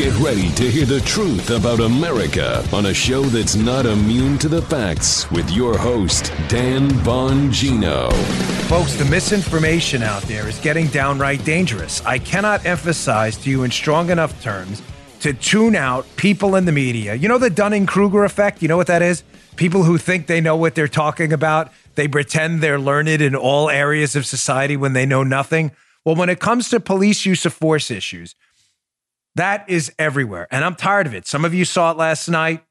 Get ready to hear the truth about America on a show that's not immune to the facts with your host, Dan Bongino. Folks, the misinformation out there is getting downright dangerous. I cannot emphasize to you in strong enough terms to tune out people in the media. You know the Dunning Kruger effect? You know what that is? People who think they know what they're talking about, they pretend they're learned in all areas of society when they know nothing. Well, when it comes to police use of force issues, that is everywhere. And I'm tired of it. Some of you saw it last night.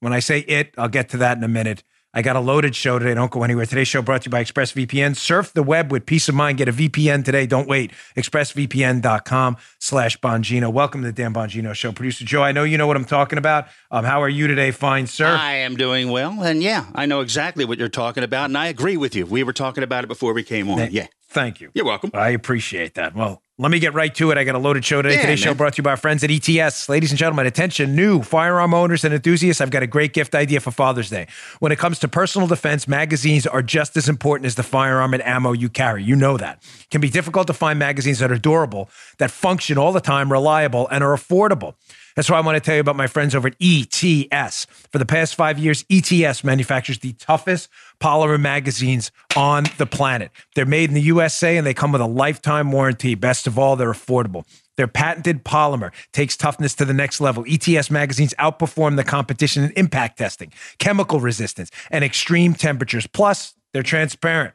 When I say it, I'll get to that in a minute. I got a loaded show today. Don't go anywhere. Today's show brought to you by ExpressVPN. Surf the web with peace of mind. Get a VPN today. Don't wait. ExpressVPN.com slash Bongino. Welcome to the Dan Bongino Show. Producer Joe, I know you know what I'm talking about. Um, how are you today, fine sir? I am doing well. And yeah, I know exactly what you're talking about. And I agree with you. We were talking about it before we came on. Yeah. Thank you. You're welcome. I appreciate that. Well, let me get right to it. I got a loaded show today. Yeah, Today's show brought to you by our friends at ETS. Ladies and gentlemen, attention, new firearm owners and enthusiasts. I've got a great gift idea for Father's Day. When it comes to personal defense, magazines are just as important as the firearm and ammo you carry. You know that. It can be difficult to find magazines that are durable, that function all the time, reliable, and are affordable. That's why I want to tell you about my friends over at ETS. For the past five years, ETS manufactures the toughest polymer magazines on the planet. They're made in the USA and they come with a lifetime warranty. Best of all, they're affordable. Their patented polymer takes toughness to the next level. ETS magazines outperform the competition in impact testing, chemical resistance, and extreme temperatures. Plus, they're transparent.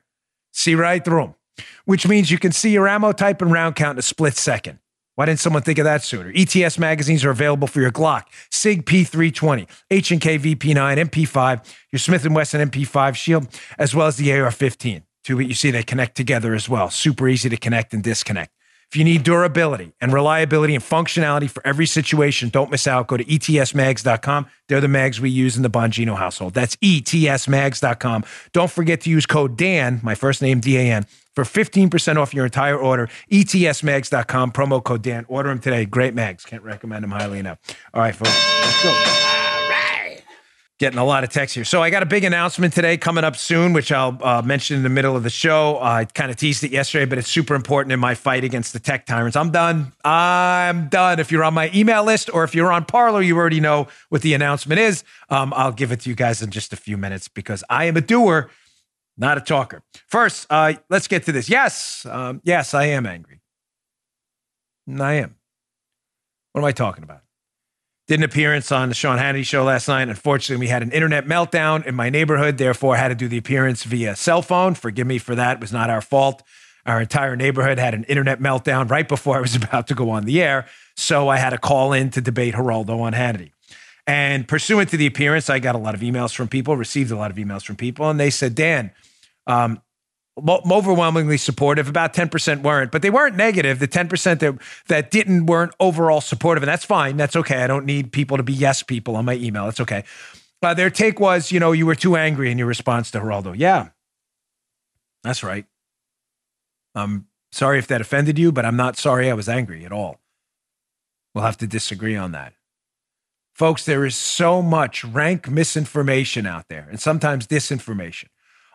See right through them, which means you can see your ammo type and round count in a split second. Why didn't someone think of that sooner? ETS magazines are available for your Glock, SIG P320, H&K VP9, MP5, your Smith & Wesson MP5 Shield, as well as the AR-15. To you see, they connect together as well. Super easy to connect and disconnect. If you need durability and reliability and functionality for every situation, don't miss out. Go to etsmags.com. They're the mags we use in the Bongino household. That's etsmags.com. Don't forget to use code DAN, my first name D-A-N, for 15% off your entire order. Etsmags.com, promo code Dan. Order them today. Great mags. Can't recommend them highly enough. All right, folks, let's go. Getting a lot of text here. So I got a big announcement today coming up soon, which I'll uh, mention in the middle of the show. Uh, I kind of teased it yesterday, but it's super important in my fight against the tech tyrants. I'm done. I'm done. If you're on my email list or if you're on Parler, you already know what the announcement is. Um, I'll give it to you guys in just a few minutes because I am a doer, not a talker. First, uh, let's get to this. Yes, um, yes, I am angry. I am. What am I talking about? Did an appearance on the Sean Hannity show last night. Unfortunately, we had an internet meltdown in my neighborhood. Therefore, I had to do the appearance via cell phone. Forgive me for that. It was not our fault. Our entire neighborhood had an internet meltdown right before I was about to go on the air. So I had to call in to debate Geraldo on Hannity. And pursuant to the appearance, I got a lot of emails from people, received a lot of emails from people, and they said, Dan, um, overwhelmingly supportive. About 10% weren't, but they weren't negative. The 10% that, that didn't weren't overall supportive. And that's fine. That's okay. I don't need people to be yes people on my email. That's okay. Uh, their take was, you know, you were too angry in your response to Geraldo. Yeah, that's right. I'm sorry if that offended you, but I'm not sorry I was angry at all. We'll have to disagree on that. Folks, there is so much rank misinformation out there and sometimes disinformation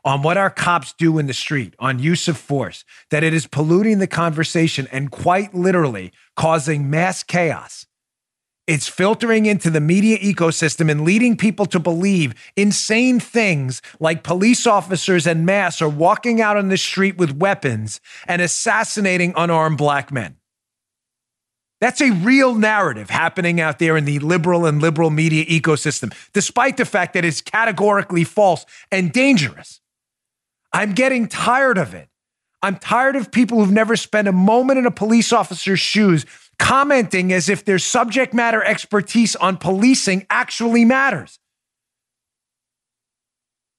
on what our cops do in the street, on use of force, that it is polluting the conversation and quite literally causing mass chaos. It's filtering into the media ecosystem and leading people to believe insane things like police officers and mass are walking out on the street with weapons and assassinating unarmed black men. That's a real narrative happening out there in the liberal and liberal media ecosystem, despite the fact that it's categorically false and dangerous. I'm getting tired of it. I'm tired of people who've never spent a moment in a police officer's shoes commenting as if their subject matter expertise on policing actually matters.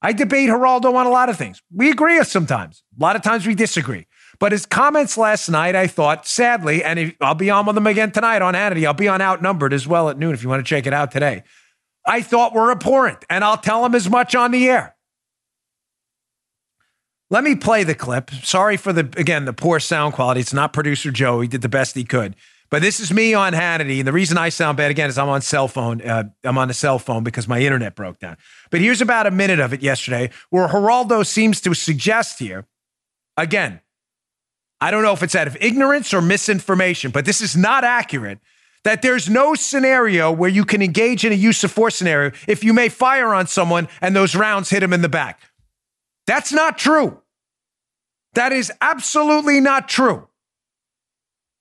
I debate Geraldo on a lot of things. We agree sometimes. A lot of times we disagree. But his comments last night, I thought, sadly, and if, I'll be on with him again tonight on Hannity. I'll be on Outnumbered as well at noon if you want to check it out today. I thought were abhorrent, and I'll tell him as much on the air. Let me play the clip. Sorry for the again the poor sound quality. It's not producer Joe. He did the best he could. But this is me on Hannity, and the reason I sound bad again is I'm on cell phone. Uh, I'm on a cell phone because my internet broke down. But here's about a minute of it yesterday, where Geraldo seems to suggest here, again, I don't know if it's out of ignorance or misinformation, but this is not accurate. that there's no scenario where you can engage in a use of force scenario if you may fire on someone and those rounds hit him in the back. That's not true. That is absolutely not true.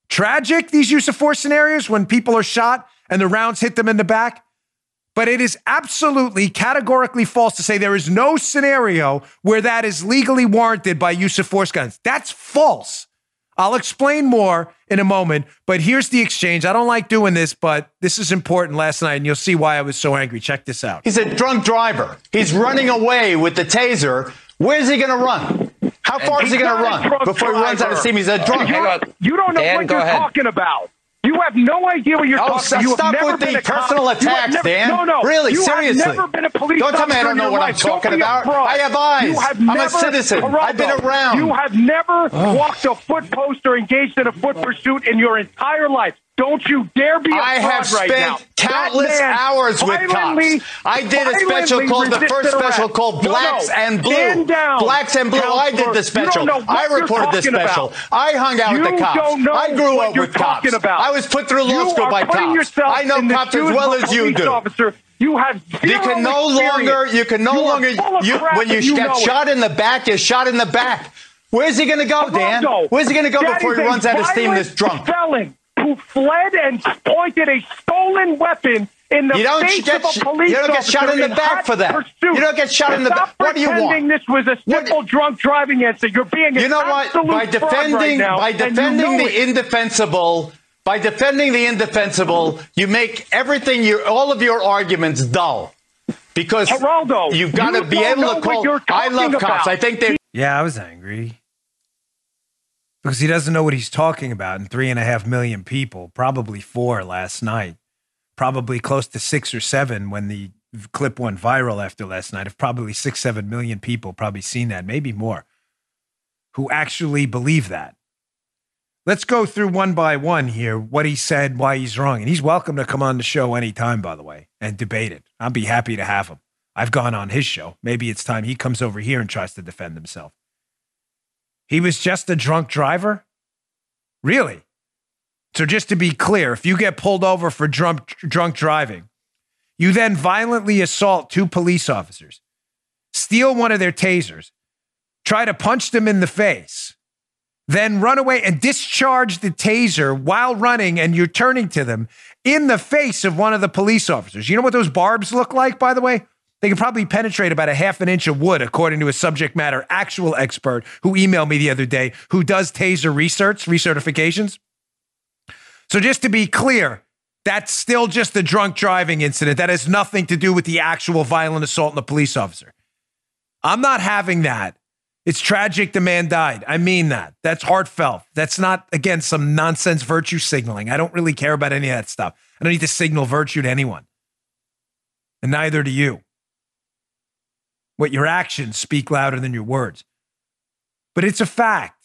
Tragic, these use of force scenarios when people are shot and the rounds hit them in the back. But it is absolutely categorically false to say there is no scenario where that is legally warranted by use of force guns. That's false. I'll explain more in a moment, but here's the exchange. I don't like doing this, but this is important last night, and you'll see why I was so angry. Check this out. He's a drunk driver. He's running away with the taser. Where's he going to run? How far is he going to run before he runs out of steam? He's a drunk. You don't know Dan, what you're ahead. talking about. You have no idea what you're oh, talking about. You stop with the personal attacks, never, Dan. No, no. Really, you seriously. Have never been a police don't tell me I don't know what life. I'm talking about. I have eyes. Have I'm never, a citizen. Geraldo, I've been around. You have never oh. walked a foot post or engaged in a foot pursuit in your entire life. Don't you dare be a I have right spent countless hours with cops. I did a special called the first special called Blacks no, no. and Blue. Blacks and Blue. I did the special. I reported the special. About. I hung out you with the cops. I grew up with cops. About. I was put through law you school by cops. I know cops as well as you do. Officer. You have you can no longer you can no you longer you, when you, you get shot in the back, you're shot in the back. Where's he going to go, Dan? Where's he going to go before he runs out of steam? This drunk felon who fled and pointed a stolen weapon in the you don't face get, of a police You don't get shot in the back for that. Pursuit. You don't get shot in the back. What do you want? this was a simple what? drunk driving incident. You're being you know what? By defending right now, by defending you know the it. indefensible. By defending the indefensible, you make everything you all of your arguments dull. Because Geraldo, you've got you to be able to call. I love about. cops. I think they. Yeah, I was angry because he doesn't know what he's talking about. And three and a half million people, probably four last night, probably close to six or seven when the clip went viral after last night. Of probably six, seven million people probably seen that, maybe more, who actually believe that. Let's go through one by one here what he said, why he's wrong. And he's welcome to come on the show anytime, by the way, and debate it. I'd be happy to have him. I've gone on his show. Maybe it's time he comes over here and tries to defend himself. He was just a drunk driver? Really? So, just to be clear, if you get pulled over for drunk, drunk driving, you then violently assault two police officers, steal one of their tasers, try to punch them in the face, then run away and discharge the taser while running and you're turning to them in the face of one of the police officers. You know what those barbs look like, by the way? They can probably penetrate about a half an inch of wood, according to a subject matter actual expert who emailed me the other day who does taser research, recertifications. So, just to be clear, that's still just a drunk driving incident. That has nothing to do with the actual violent assault on the police officer. I'm not having that. It's tragic the man died. I mean that. That's heartfelt. That's not, again, some nonsense virtue signaling. I don't really care about any of that stuff. I don't need to signal virtue to anyone. And neither do you what your actions speak louder than your words. But it's a fact.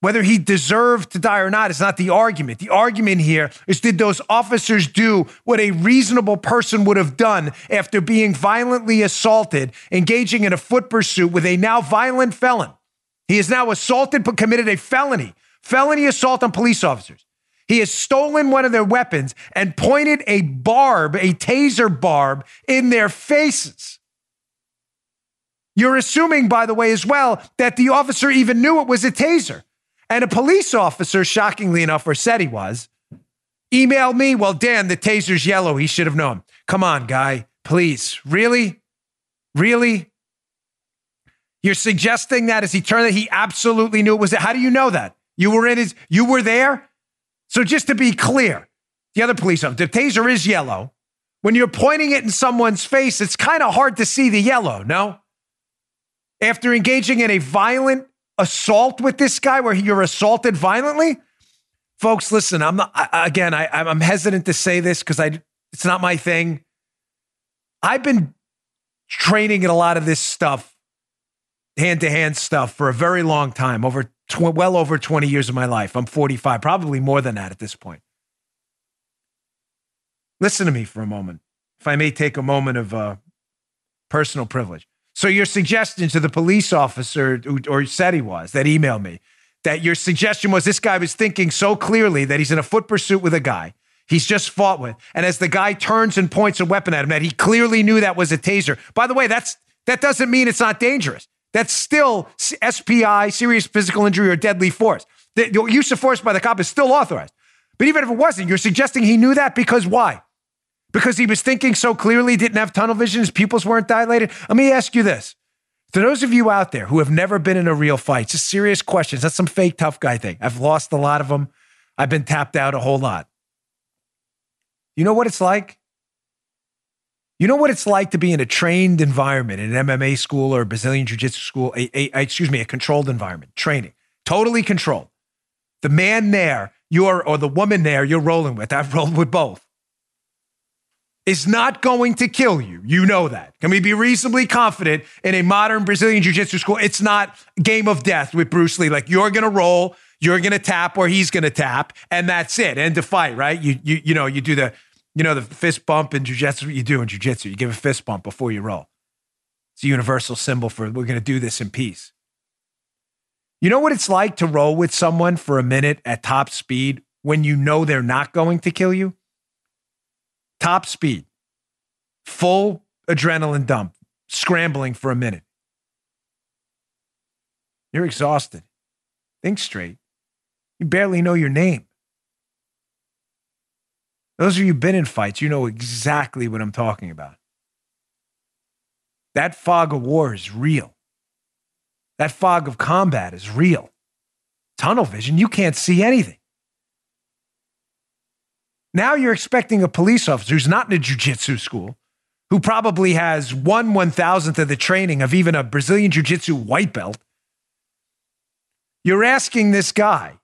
Whether he deserved to die or not is not the argument. The argument here is did those officers do what a reasonable person would have done after being violently assaulted, engaging in a foot pursuit with a now violent felon? He is now assaulted but committed a felony, felony assault on police officers. He has stolen one of their weapons and pointed a barb, a taser barb, in their faces. You're assuming, by the way, as well, that the officer even knew it was a taser. And a police officer, shockingly enough, or said he was, emailed me, well, Dan, the taser's yellow. He should have known. Come on, guy. Please. Really? Really? You're suggesting that as he turned it, he absolutely knew it was. How do you know that? You were in his, you were there? So just to be clear, the other police officer, the taser is yellow. When you're pointing it in someone's face, it's kind of hard to see the yellow, no? After engaging in a violent assault with this guy where you're assaulted violently? Folks, listen, I'm not, I, again, I, I'm hesitant to say this because I, it's not my thing. I've been training in a lot of this stuff, hand to hand stuff, for a very long time, over tw- well over 20 years of my life. I'm 45, probably more than that at this point. Listen to me for a moment, if I may take a moment of uh, personal privilege. So your suggestion to the police officer, or said he was, that emailed me, that your suggestion was this guy was thinking so clearly that he's in a foot pursuit with a guy. he's just fought with. And as the guy turns and points a weapon at him, that he clearly knew that was a taser. By the way, that's that doesn't mean it's not dangerous. That's still SPI, serious physical injury or deadly force. The use of force by the cop is still authorized. But even if it wasn't, you're suggesting he knew that because why? Because he was thinking so clearly, didn't have tunnel vision, his pupils weren't dilated. Let me ask you this. To those of you out there who have never been in a real fight, it's a serious questions. That's some fake tough guy thing. I've lost a lot of them. I've been tapped out a whole lot. You know what it's like? You know what it's like to be in a trained environment, in an MMA school or a Brazilian Jiu Jitsu school, a, a, excuse me, a controlled environment, training, totally controlled. The man there, you're, or the woman there you're rolling with, I've rolled with both, is not going to kill you. You know that. Can we be reasonably confident in a modern Brazilian Jiu Jitsu school? It's not game of death with Bruce Lee. Like you're going to roll, you're going to tap, or he's going to tap, and that's it. End of fight, right? You, you, you know, you do the you know, the fist bump in jujitsu, what you do in Jiu Jitsu. You give a fist bump before you roll. It's a universal symbol for we're going to do this in peace. You know what it's like to roll with someone for a minute at top speed when you know they're not going to kill you? Top speed, full adrenaline dump, scrambling for a minute. You're exhausted. Think straight. You barely know your name. Those of you who've been in fights, you know exactly what I'm talking about. That fog of war is real. That fog of combat is real. Tunnel vision, you can't see anything. Now you're expecting a police officer who's not in a jiu-jitsu school, who probably has one one thousandth of the training of even a Brazilian jiu-jitsu white belt. You're asking this guy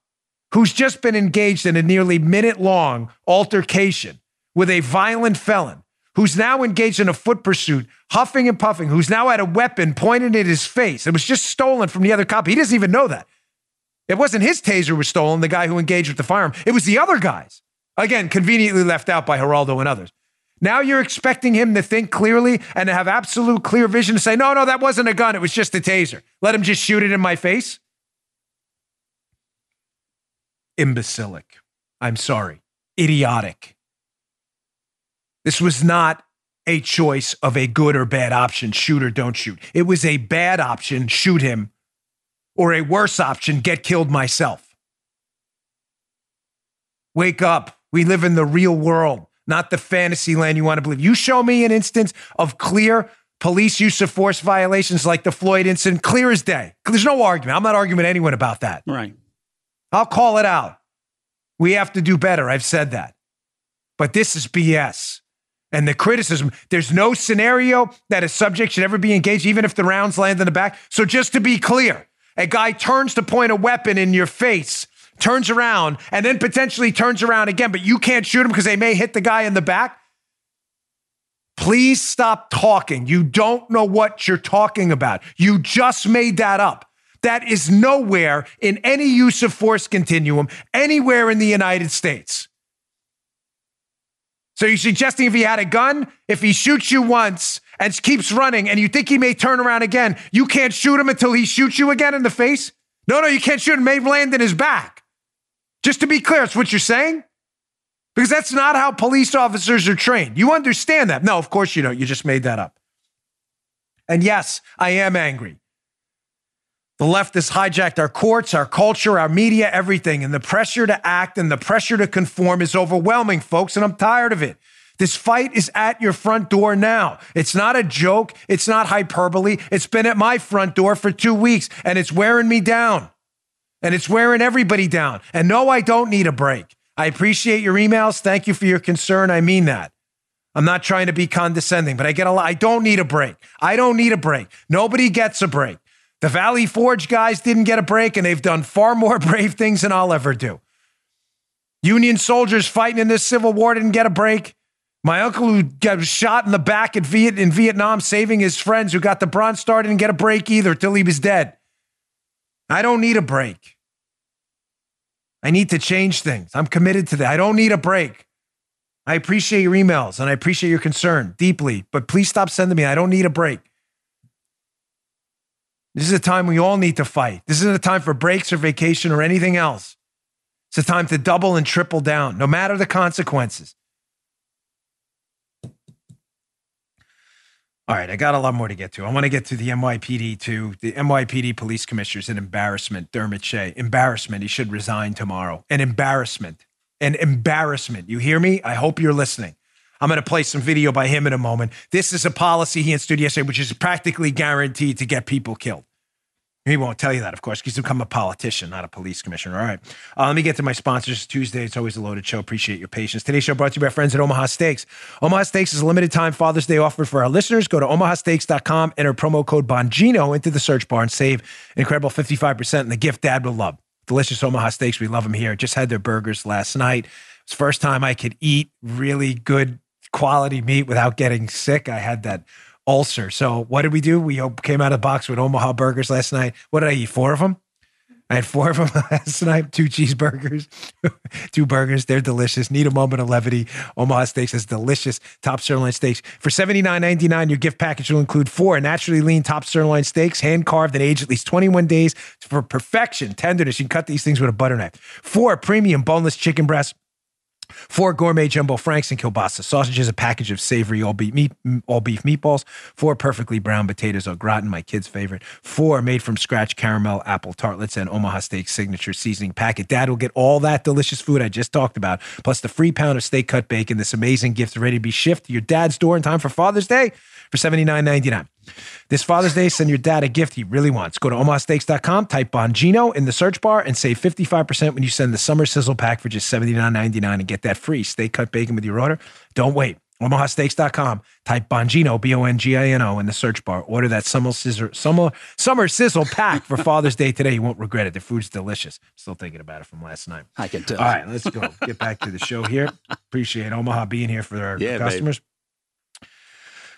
who's just been engaged in a nearly minute long altercation with a violent felon who's now engaged in a foot pursuit, huffing and puffing, who's now had a weapon pointed at his face. It was just stolen from the other cop. He doesn't even know that. It wasn't his taser was stolen, the guy who engaged with the firearm. It was the other guys. Again, conveniently left out by Geraldo and others. Now you're expecting him to think clearly and to have absolute clear vision to say, no, no, that wasn't a gun. It was just a taser. Let him just shoot it in my face imbecilic. I'm sorry, idiotic. This was not a choice of a good or bad option, shoot or don't shoot. It was a bad option, shoot him, or a worse option, get killed myself. Wake up. We live in the real world, not the fantasy land you want to believe. You show me an instance of clear police use of force violations like the Floyd incident, clear as day. There's no argument. I'm not arguing with anyone about that. Right. I'll call it out. We have to do better. I've said that. But this is BS. And the criticism, there's no scenario that a subject should ever be engaged, even if the rounds land in the back. So just to be clear, a guy turns to point a weapon in your face, turns around, and then potentially turns around again, but you can't shoot him because they may hit the guy in the back. Please stop talking. You don't know what you're talking about. You just made that up that is nowhere in any use of force continuum anywhere in the United States. So you're suggesting if he had a gun, if he shoots you once and keeps running and you think he may turn around again, you can't shoot him until he shoots you again in the face? No, no, you can't shoot him. May land in his back. Just to be clear, that's what you're saying? Because that's not how police officers are trained. You understand that. No, of course you don't. You just made that up. And yes, I am angry. The left has hijacked our courts, our culture, our media, everything. And the pressure to act and the pressure to conform is overwhelming, folks. And I'm tired of it. This fight is at your front door now. It's not a joke. It's not hyperbole. It's been at my front door for two weeks and it's wearing me down. And it's wearing everybody down. And no, I don't need a break. I appreciate your emails. Thank you for your concern. I mean that. I'm not trying to be condescending, but I get a lot. I don't need a break. I don't need a break. Nobody gets a break. The Valley Forge guys didn't get a break, and they've done far more brave things than I'll ever do. Union soldiers fighting in this Civil War didn't get a break. My uncle who got shot in the back in Vietnam, saving his friends who got the Bronze Star didn't get a break either till he was dead. I don't need a break. I need to change things. I'm committed to that. I don't need a break. I appreciate your emails and I appreciate your concern deeply, but please stop sending me. I don't need a break. This is a time we all need to fight. This isn't a time for breaks or vacation or anything else. It's a time to double and triple down, no matter the consequences. All right, I got a lot more to get to. I want to get to the NYPD too. The NYPD police commissioner is an embarrassment. Dermot Shea, embarrassment. He should resign tomorrow. An embarrassment. An embarrassment. You hear me? I hope you're listening. I'm going to play some video by him in a moment. This is a policy he instituted yesterday, which is practically guaranteed to get people killed. He won't tell you that, of course, because he's become a politician, not a police commissioner. All right. Uh, let me get to my sponsors. Tuesday, it's always a loaded show. Appreciate your patience. Today's show brought to you by friends at Omaha Steaks. Omaha Steaks is a limited time Father's Day offer for our listeners. Go to omahasteaks.com, enter promo code Bongino into the search bar and save an incredible 55% in the gift dad will love. Delicious Omaha Steaks. We love them here. Just had their burgers last night. It's the first time I could eat really good quality meat without getting sick. I had that ulcer. So what did we do? We uh, came out of the box with Omaha burgers last night. What did I eat? Four of them. I had four of them last night. Two cheeseburgers, two burgers. They're delicious. Need a moment of levity. Omaha Steaks is delicious top sirloin steaks for seventy nine ninety nine. Your gift package will include four naturally lean top sirloin steaks, hand carved and aged at least twenty one days for perfection, tenderness. You can cut these things with a butter knife. Four premium boneless chicken breasts Four gourmet jumbo franks and kielbasa sausages, a package of savory all beef meat, all beef meatballs, four perfectly brown potatoes au gratin, my kid's favorite, four made from scratch caramel apple tartlets, and Omaha Steak signature seasoning packet. Dad will get all that delicious food I just talked about, plus the free pound of steak cut bacon. This amazing gift ready to be shipped to your dad's door in time for Father's Day for $79.99. This Father's Day, send your dad a gift he really wants. Go to omahasteaks.com, type Bongino in the search bar, and save 55% when you send the summer sizzle pack for just $79.99 and get that free steak cut bacon with your order. Don't wait. OmahaSteaks.com. Type Bongino, B O N G I N O, in the search bar. Order that summer, sizzle, summer, summer sizzle pack for Father's Day today. You won't regret it. The food's delicious. Still thinking about it from last night. I can tell. All right, let's go. Get back to the show here. Appreciate Omaha being here for our Yeah, customers.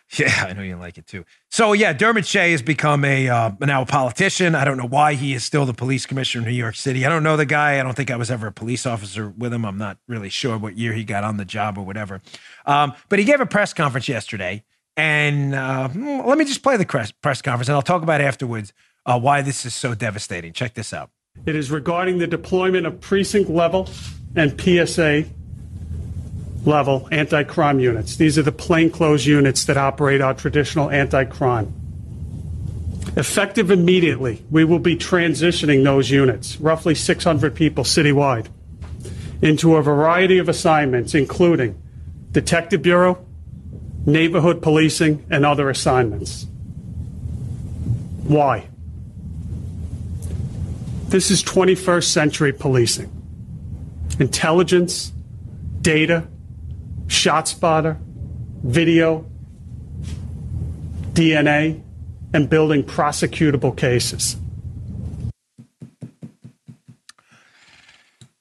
Yeah, I know you like it too. So yeah, Dermot Shea has become a uh, now a politician. I don't know why he is still the police commissioner in New York City. I don't know the guy. I don't think I was ever a police officer with him. I'm not really sure what year he got on the job or whatever. Um, but he gave a press conference yesterday, and uh, let me just play the press press conference, and I'll talk about afterwards uh, why this is so devastating. Check this out. It is regarding the deployment of precinct level and PSA level anti crime units. These are the plainclothes units that operate our traditional anti crime. Effective immediately, we will be transitioning those units, roughly 600 people citywide, into a variety of assignments, including Detective Bureau, neighborhood policing, and other assignments. Why? This is 21st century policing. Intelligence, data, shot spotter, video, DNA, and building prosecutable cases.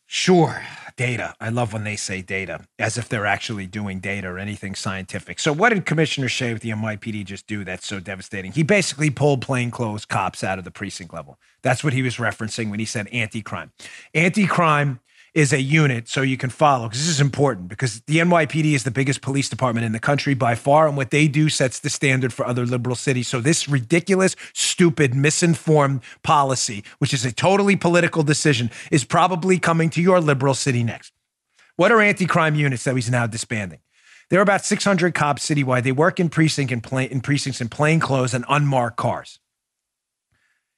Sure. Data. I love when they say data, as if they're actually doing data or anything scientific. So, what did Commissioner Shea with the NYPD just do that's so devastating? He basically pulled plainclothes cops out of the precinct level. That's what he was referencing when he said anti crime. Anti crime is a unit so you can follow because this is important because the NYPD is the biggest police department in the country by far and what they do sets the standard for other liberal cities. So this ridiculous stupid misinformed policy which is a totally political decision is probably coming to your liberal city next. What are anti-crime units that he's now disbanding? There are about 600 cops citywide. They work in precinct in precincts in plain clothes and unmarked cars.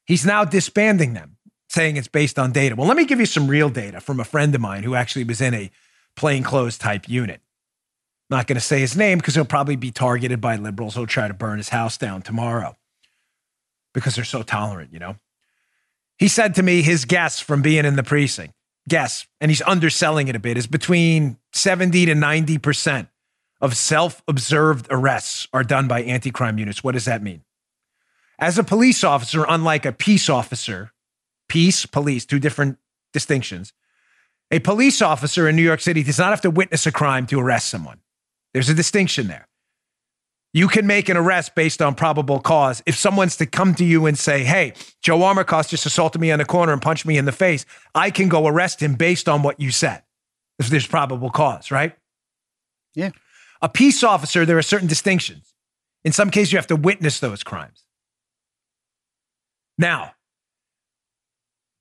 He's now disbanding them saying it's based on data. Well, let me give you some real data from a friend of mine who actually was in a plainclothes type unit. Not going to say his name because he'll probably be targeted by liberals who'll try to burn his house down tomorrow because they're so tolerant, you know. He said to me his guess from being in the precinct, guess, and he's underselling it a bit, is between 70 to 90% of self observed arrests are done by anti crime units. What does that mean? As a police officer, unlike a peace officer, peace, police, two different distinctions. A police officer in New York City does not have to witness a crime to arrest someone. There's a distinction there. You can make an arrest based on probable cause. If someone's to come to you and say, hey, Joe Armacost just assaulted me on the corner and punched me in the face, I can go arrest him based on what you said. If there's probable cause, right? Yeah. A peace officer, there are certain distinctions. In some cases, you have to witness those crimes. Now,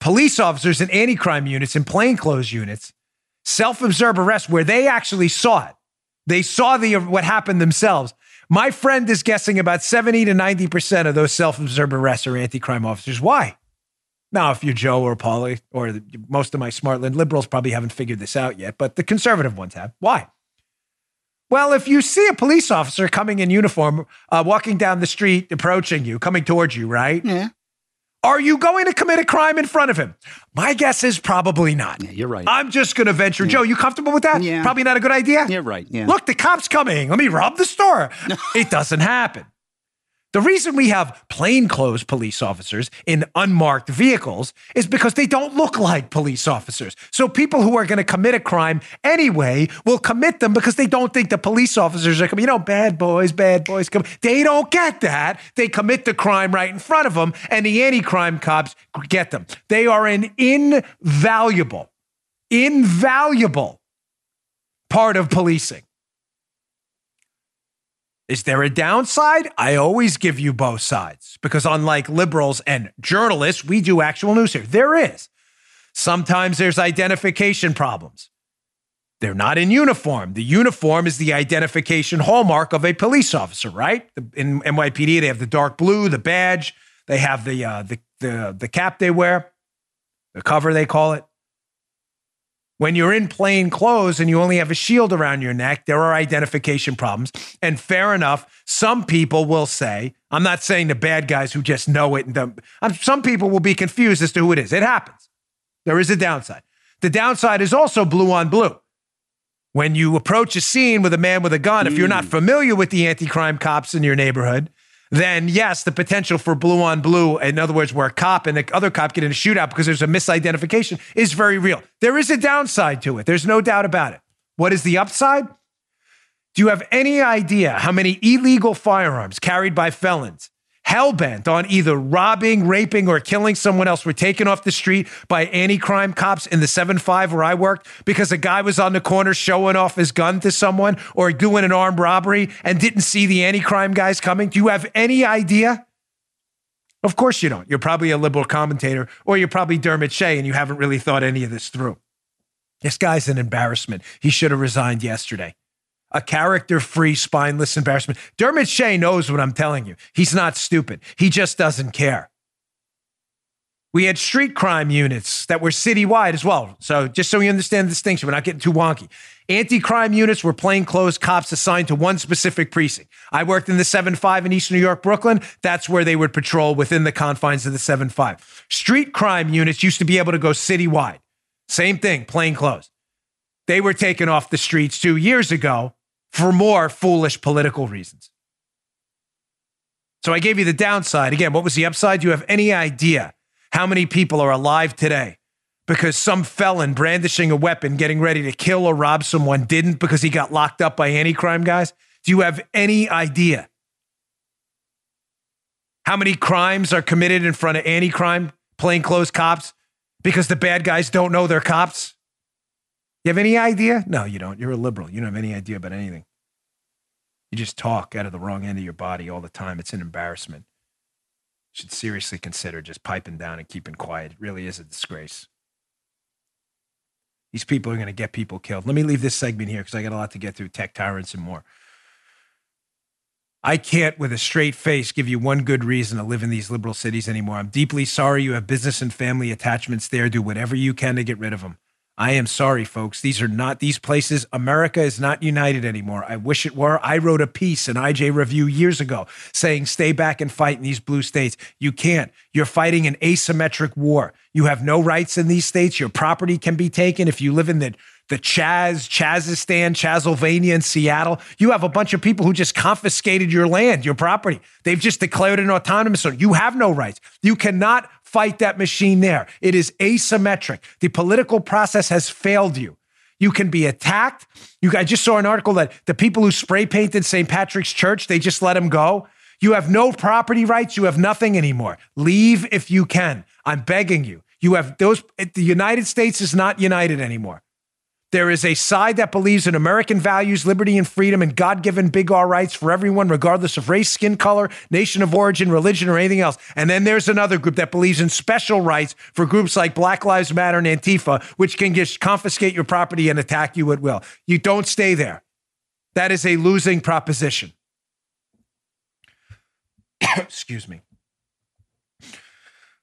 police officers in anti crime units and plainclothes units self observe arrest where they actually saw it. They saw the what happened themselves. My friend is guessing about 70 to 90% of those self observed arrests are anti crime officers. Why? Now, if you're Joe or Paulie, or the, most of my smartland liberals probably haven't figured this out yet, but the conservative ones have. Why? Well, if you see a police officer coming in uniform, uh, walking down the street, approaching you, coming towards you, right? Yeah. Are you going to commit a crime in front of him? My guess is probably not. Yeah, you're right. I'm just going to venture. Joe, you comfortable with that? Yeah. Probably not a good idea? You're right. Yeah. Look, the cop's coming. Let me rob the store. it doesn't happen. The reason we have plainclothes police officers in unmarked vehicles is because they don't look like police officers. So people who are going to commit a crime anyway will commit them because they don't think the police officers are coming. You know, bad boys, bad boys come. They don't get that. They commit the crime right in front of them, and the anti-crime cops get them. They are an invaluable, invaluable part of policing. Is there a downside? I always give you both sides because, unlike liberals and journalists, we do actual news here. There is. Sometimes there's identification problems. They're not in uniform. The uniform is the identification hallmark of a police officer, right? In NYPD, they have the dark blue, the badge, they have the uh, the, the the cap they wear, the cover they call it. When you're in plain clothes and you only have a shield around your neck, there are identification problems. And fair enough, some people will say, I'm not saying the bad guys who just know it. And don't, some people will be confused as to who it is. It happens. There is a downside. The downside is also blue on blue. When you approach a scene with a man with a gun, if you're not mm. familiar with the anti crime cops in your neighborhood, then yes, the potential for blue on blue, in other words, where a cop and the other cop get in a shootout because there's a misidentification, is very real. There is a downside to it. There's no doubt about it. What is the upside? Do you have any idea how many illegal firearms carried by felons hell-bent on either robbing, raping, or killing someone else were taken off the street by anti-crime cops in the 7-5 where I worked because a guy was on the corner showing off his gun to someone or doing an armed robbery and didn't see the anti-crime guys coming? Do you have any idea? Of course you don't. You're probably a liberal commentator or you're probably Dermot Shea and you haven't really thought any of this through. This guy's an embarrassment. He should have resigned yesterday a character free, spineless embarrassment. Dermot Shea knows what I'm telling you. He's not stupid, he just doesn't care. We had street crime units that were citywide as well. So, just so you understand the distinction, we're not getting too wonky. Anti crime units were plainclothes cops assigned to one specific precinct. I worked in the 7 5 in East New York, Brooklyn. That's where they would patrol within the confines of the 7 5. Street crime units used to be able to go citywide. Same thing, plainclothes. They were taken off the streets two years ago for more foolish political reasons. So I gave you the downside. Again, what was the upside? Do you have any idea how many people are alive today because some felon brandishing a weapon, getting ready to kill or rob someone, didn't because he got locked up by anti crime guys? Do you have any idea? How many crimes are committed in front of anti crime plainclothes cops because the bad guys don't know they're cops? You have any idea? No, you don't. You're a liberal. You don't have any idea about anything. You just talk out of the wrong end of your body all the time. It's an embarrassment. You should seriously consider just piping down and keeping quiet. It really is a disgrace. These people are going to get people killed. Let me leave this segment here because I got a lot to get through tech tyrants and more. I can't, with a straight face, give you one good reason to live in these liberal cities anymore. I'm deeply sorry you have business and family attachments there. Do whatever you can to get rid of them. I am sorry, folks. These are not these places. America is not united anymore. I wish it were. I wrote a piece in IJ Review years ago saying, stay back and fight in these blue states. You can't. You're fighting an asymmetric war. You have no rights in these states. Your property can be taken. If you live in the the Chaz, Chazistan, Chazylvania in Seattle. You have a bunch of people who just confiscated your land, your property. They've just declared an autonomous zone. You have no rights. You cannot fight that machine there. It is asymmetric. The political process has failed you. You can be attacked. You, I just saw an article that the people who spray painted St. Patrick's Church, they just let them go. You have no property rights. You have nothing anymore. Leave if you can. I'm begging you. You have those. The United States is not united anymore. There is a side that believes in American values, liberty, and freedom, and God given big R rights for everyone, regardless of race, skin color, nation of origin, religion, or anything else. And then there's another group that believes in special rights for groups like Black Lives Matter and Antifa, which can just confiscate your property and attack you at will. You don't stay there. That is a losing proposition. Excuse me.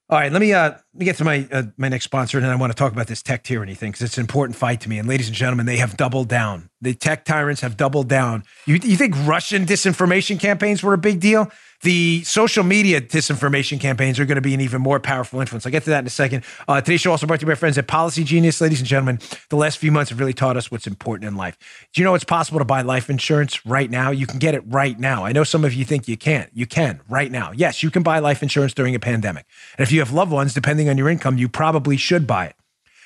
All right, let me uh, me get to my uh, my next sponsor, and I want to talk about this tech tyranny thing because it's an important fight to me. And ladies and gentlemen, they have doubled down. The tech tyrants have doubled down. You you think Russian disinformation campaigns were a big deal? The social media disinformation campaigns are going to be an even more powerful influence. I'll get to that in a second. Uh, today's show also brought to you by friends at Policy Genius. Ladies and gentlemen, the last few months have really taught us what's important in life. Do you know it's possible to buy life insurance right now? You can get it right now. I know some of you think you can't. You can right now. Yes, you can buy life insurance during a pandemic. And if you have loved ones, depending on your income, you probably should buy it.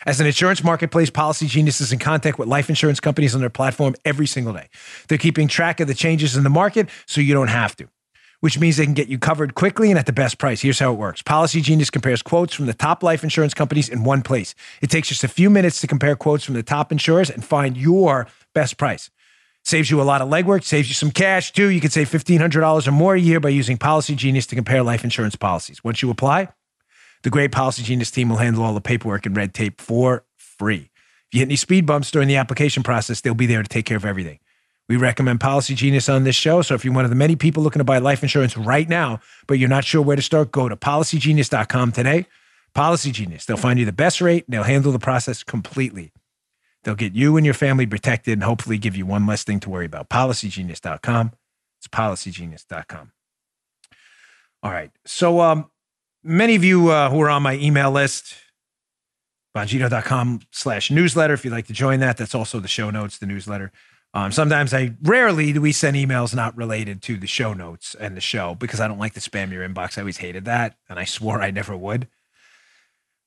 As an insurance marketplace, Policy Genius is in contact with life insurance companies on their platform every single day. They're keeping track of the changes in the market so you don't have to which means they can get you covered quickly and at the best price. Here's how it works Policy Genius compares quotes from the top life insurance companies in one place. It takes just a few minutes to compare quotes from the top insurers and find your best price. Saves you a lot of legwork, saves you some cash too. You can save $1,500 or more a year by using Policy Genius to compare life insurance policies. Once you apply, the great Policy Genius team will handle all the paperwork and red tape for free. If you hit any speed bumps during the application process, they'll be there to take care of everything. We recommend Policy Genius on this show. So if you're one of the many people looking to buy life insurance right now, but you're not sure where to start, go to policygenius.com today. Policy Genius. They'll find you the best rate and they'll handle the process completely. They'll get you and your family protected and hopefully give you one less thing to worry about. Policygenius.com. It's policygenius.com. All right. So, um, many of you uh, who are on my email list, bongino.com slash newsletter, if you'd like to join that, that's also the show notes, the newsletter. Um, sometimes I rarely do we send emails not related to the show notes and the show because I don't like to spam your inbox. I always hated that, and I swore I never would.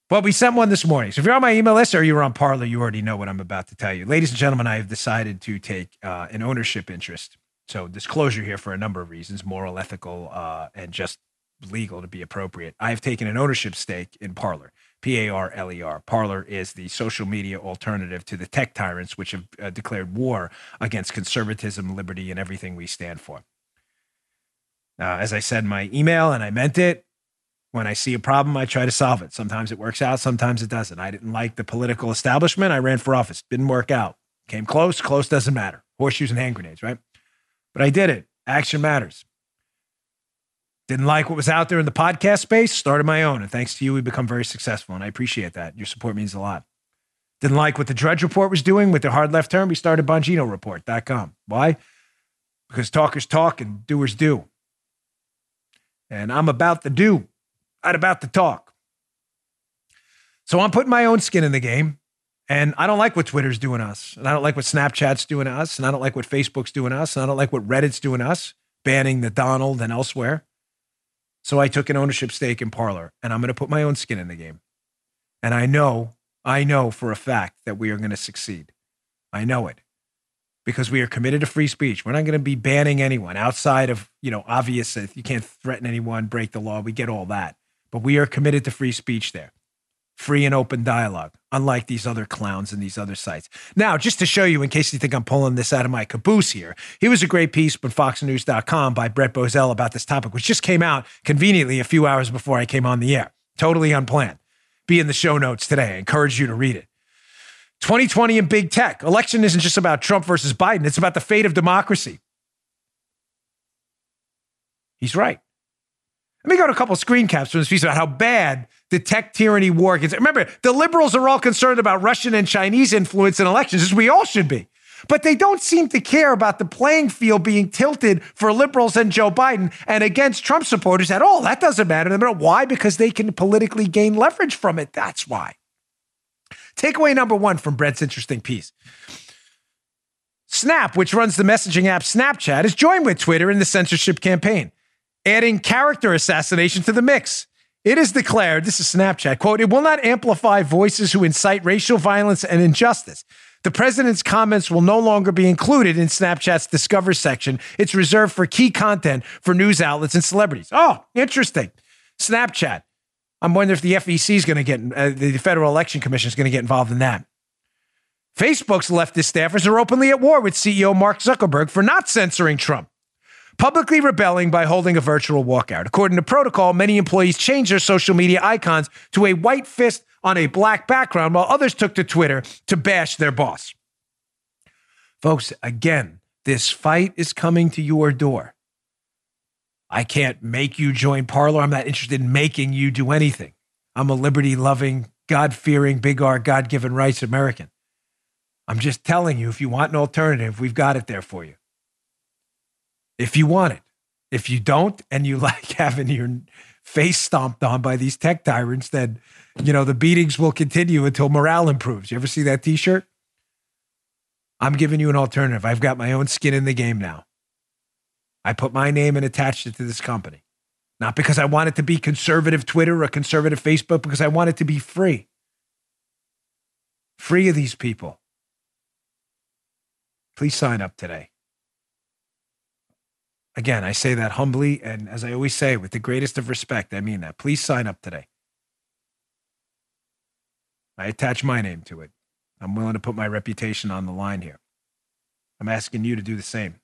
But we sent one this morning. So if you're on my email list or you're on Parler, you already know what I'm about to tell you. Ladies and gentlemen, I have decided to take uh, an ownership interest. So disclosure here for a number of reasons, moral, ethical, uh, and just legal to be appropriate. I have taken an ownership stake in Parler. P A R L E R. Parler is the social media alternative to the tech tyrants, which have uh, declared war against conservatism, liberty, and everything we stand for. Uh, as I said in my email, and I meant it, when I see a problem, I try to solve it. Sometimes it works out, sometimes it doesn't. I didn't like the political establishment. I ran for office, didn't work out. Came close, close doesn't matter. Horseshoes and hand grenades, right? But I did it. Action matters. Didn't like what was out there in the podcast space, started my own. And thanks to you, we've become very successful. And I appreciate that. Your support means a lot. Didn't like what the Drudge Report was doing with the hard left turn. We started BonginoReport.com. Why? Because talkers talk and doers do. And I'm about the do, not about the talk. So I'm putting my own skin in the game. And I don't like what Twitter's doing us. And I don't like what Snapchat's doing us. And I don't like what Facebook's doing us. And I don't like what Reddit's doing us, banning the Donald and elsewhere. So I took an ownership stake in Parler, and I'm going to put my own skin in the game. And I know, I know for a fact that we are going to succeed. I know it because we are committed to free speech. We're not going to be banning anyone outside of, you know, obvious you can't threaten anyone, break the law. We get all that. But we are committed to free speech there free and open dialogue, unlike these other clowns and these other sites. Now, just to show you, in case you think I'm pulling this out of my caboose here, here was a great piece on FoxNews.com by Brent Bozell about this topic, which just came out conveniently a few hours before I came on the air. Totally unplanned. Be in the show notes today. I encourage you to read it. 2020 and big tech. Election isn't just about Trump versus Biden, it's about the fate of democracy. He's right. Let me go to a couple screen caps from this piece about how bad the tech tyranny war gets. Remember, the liberals are all concerned about Russian and Chinese influence in elections, as we all should be. But they don't seem to care about the playing field being tilted for liberals and Joe Biden and against Trump supporters at all. That doesn't matter. Why? Because they can politically gain leverage from it. That's why. Takeaway number one from Brent's interesting piece. Snap, which runs the messaging app Snapchat, is joined with Twitter in the censorship campaign, adding character assassination to the mix. It is declared, this is Snapchat, quote, it will not amplify voices who incite racial violence and injustice. The president's comments will no longer be included in Snapchat's Discover section. It's reserved for key content for news outlets and celebrities. Oh, interesting. Snapchat. I'm wondering if the FEC is going to get, uh, the Federal Election Commission is going to get involved in that. Facebook's leftist staffers are openly at war with CEO Mark Zuckerberg for not censoring Trump, publicly rebelling by holding a virtual walkout. According to protocol, many employees changed their social media icons to a white fist on a black background, while others took to Twitter to bash their boss. Folks, again, this fight is coming to your door. I can't make you join Parler. I'm not interested in making you do anything. I'm a liberty loving, God fearing, big R, God given rights American. I'm just telling you, if you want an alternative, we've got it there for you. If you want it. If you don't, and you like having your face stomped on by these tech tyrants, then, you know, the beatings will continue until morale improves. You ever see that t shirt? I'm giving you an alternative. I've got my own skin in the game now. I put my name and attached it to this company. Not because I want it to be conservative Twitter or conservative Facebook, because I want it to be free. Free of these people. Please sign up today. Again, I say that humbly, and as I always say, with the greatest of respect, I mean that. Please sign up today. I attach my name to it. I'm willing to put my reputation on the line here. I'm asking you to do the same.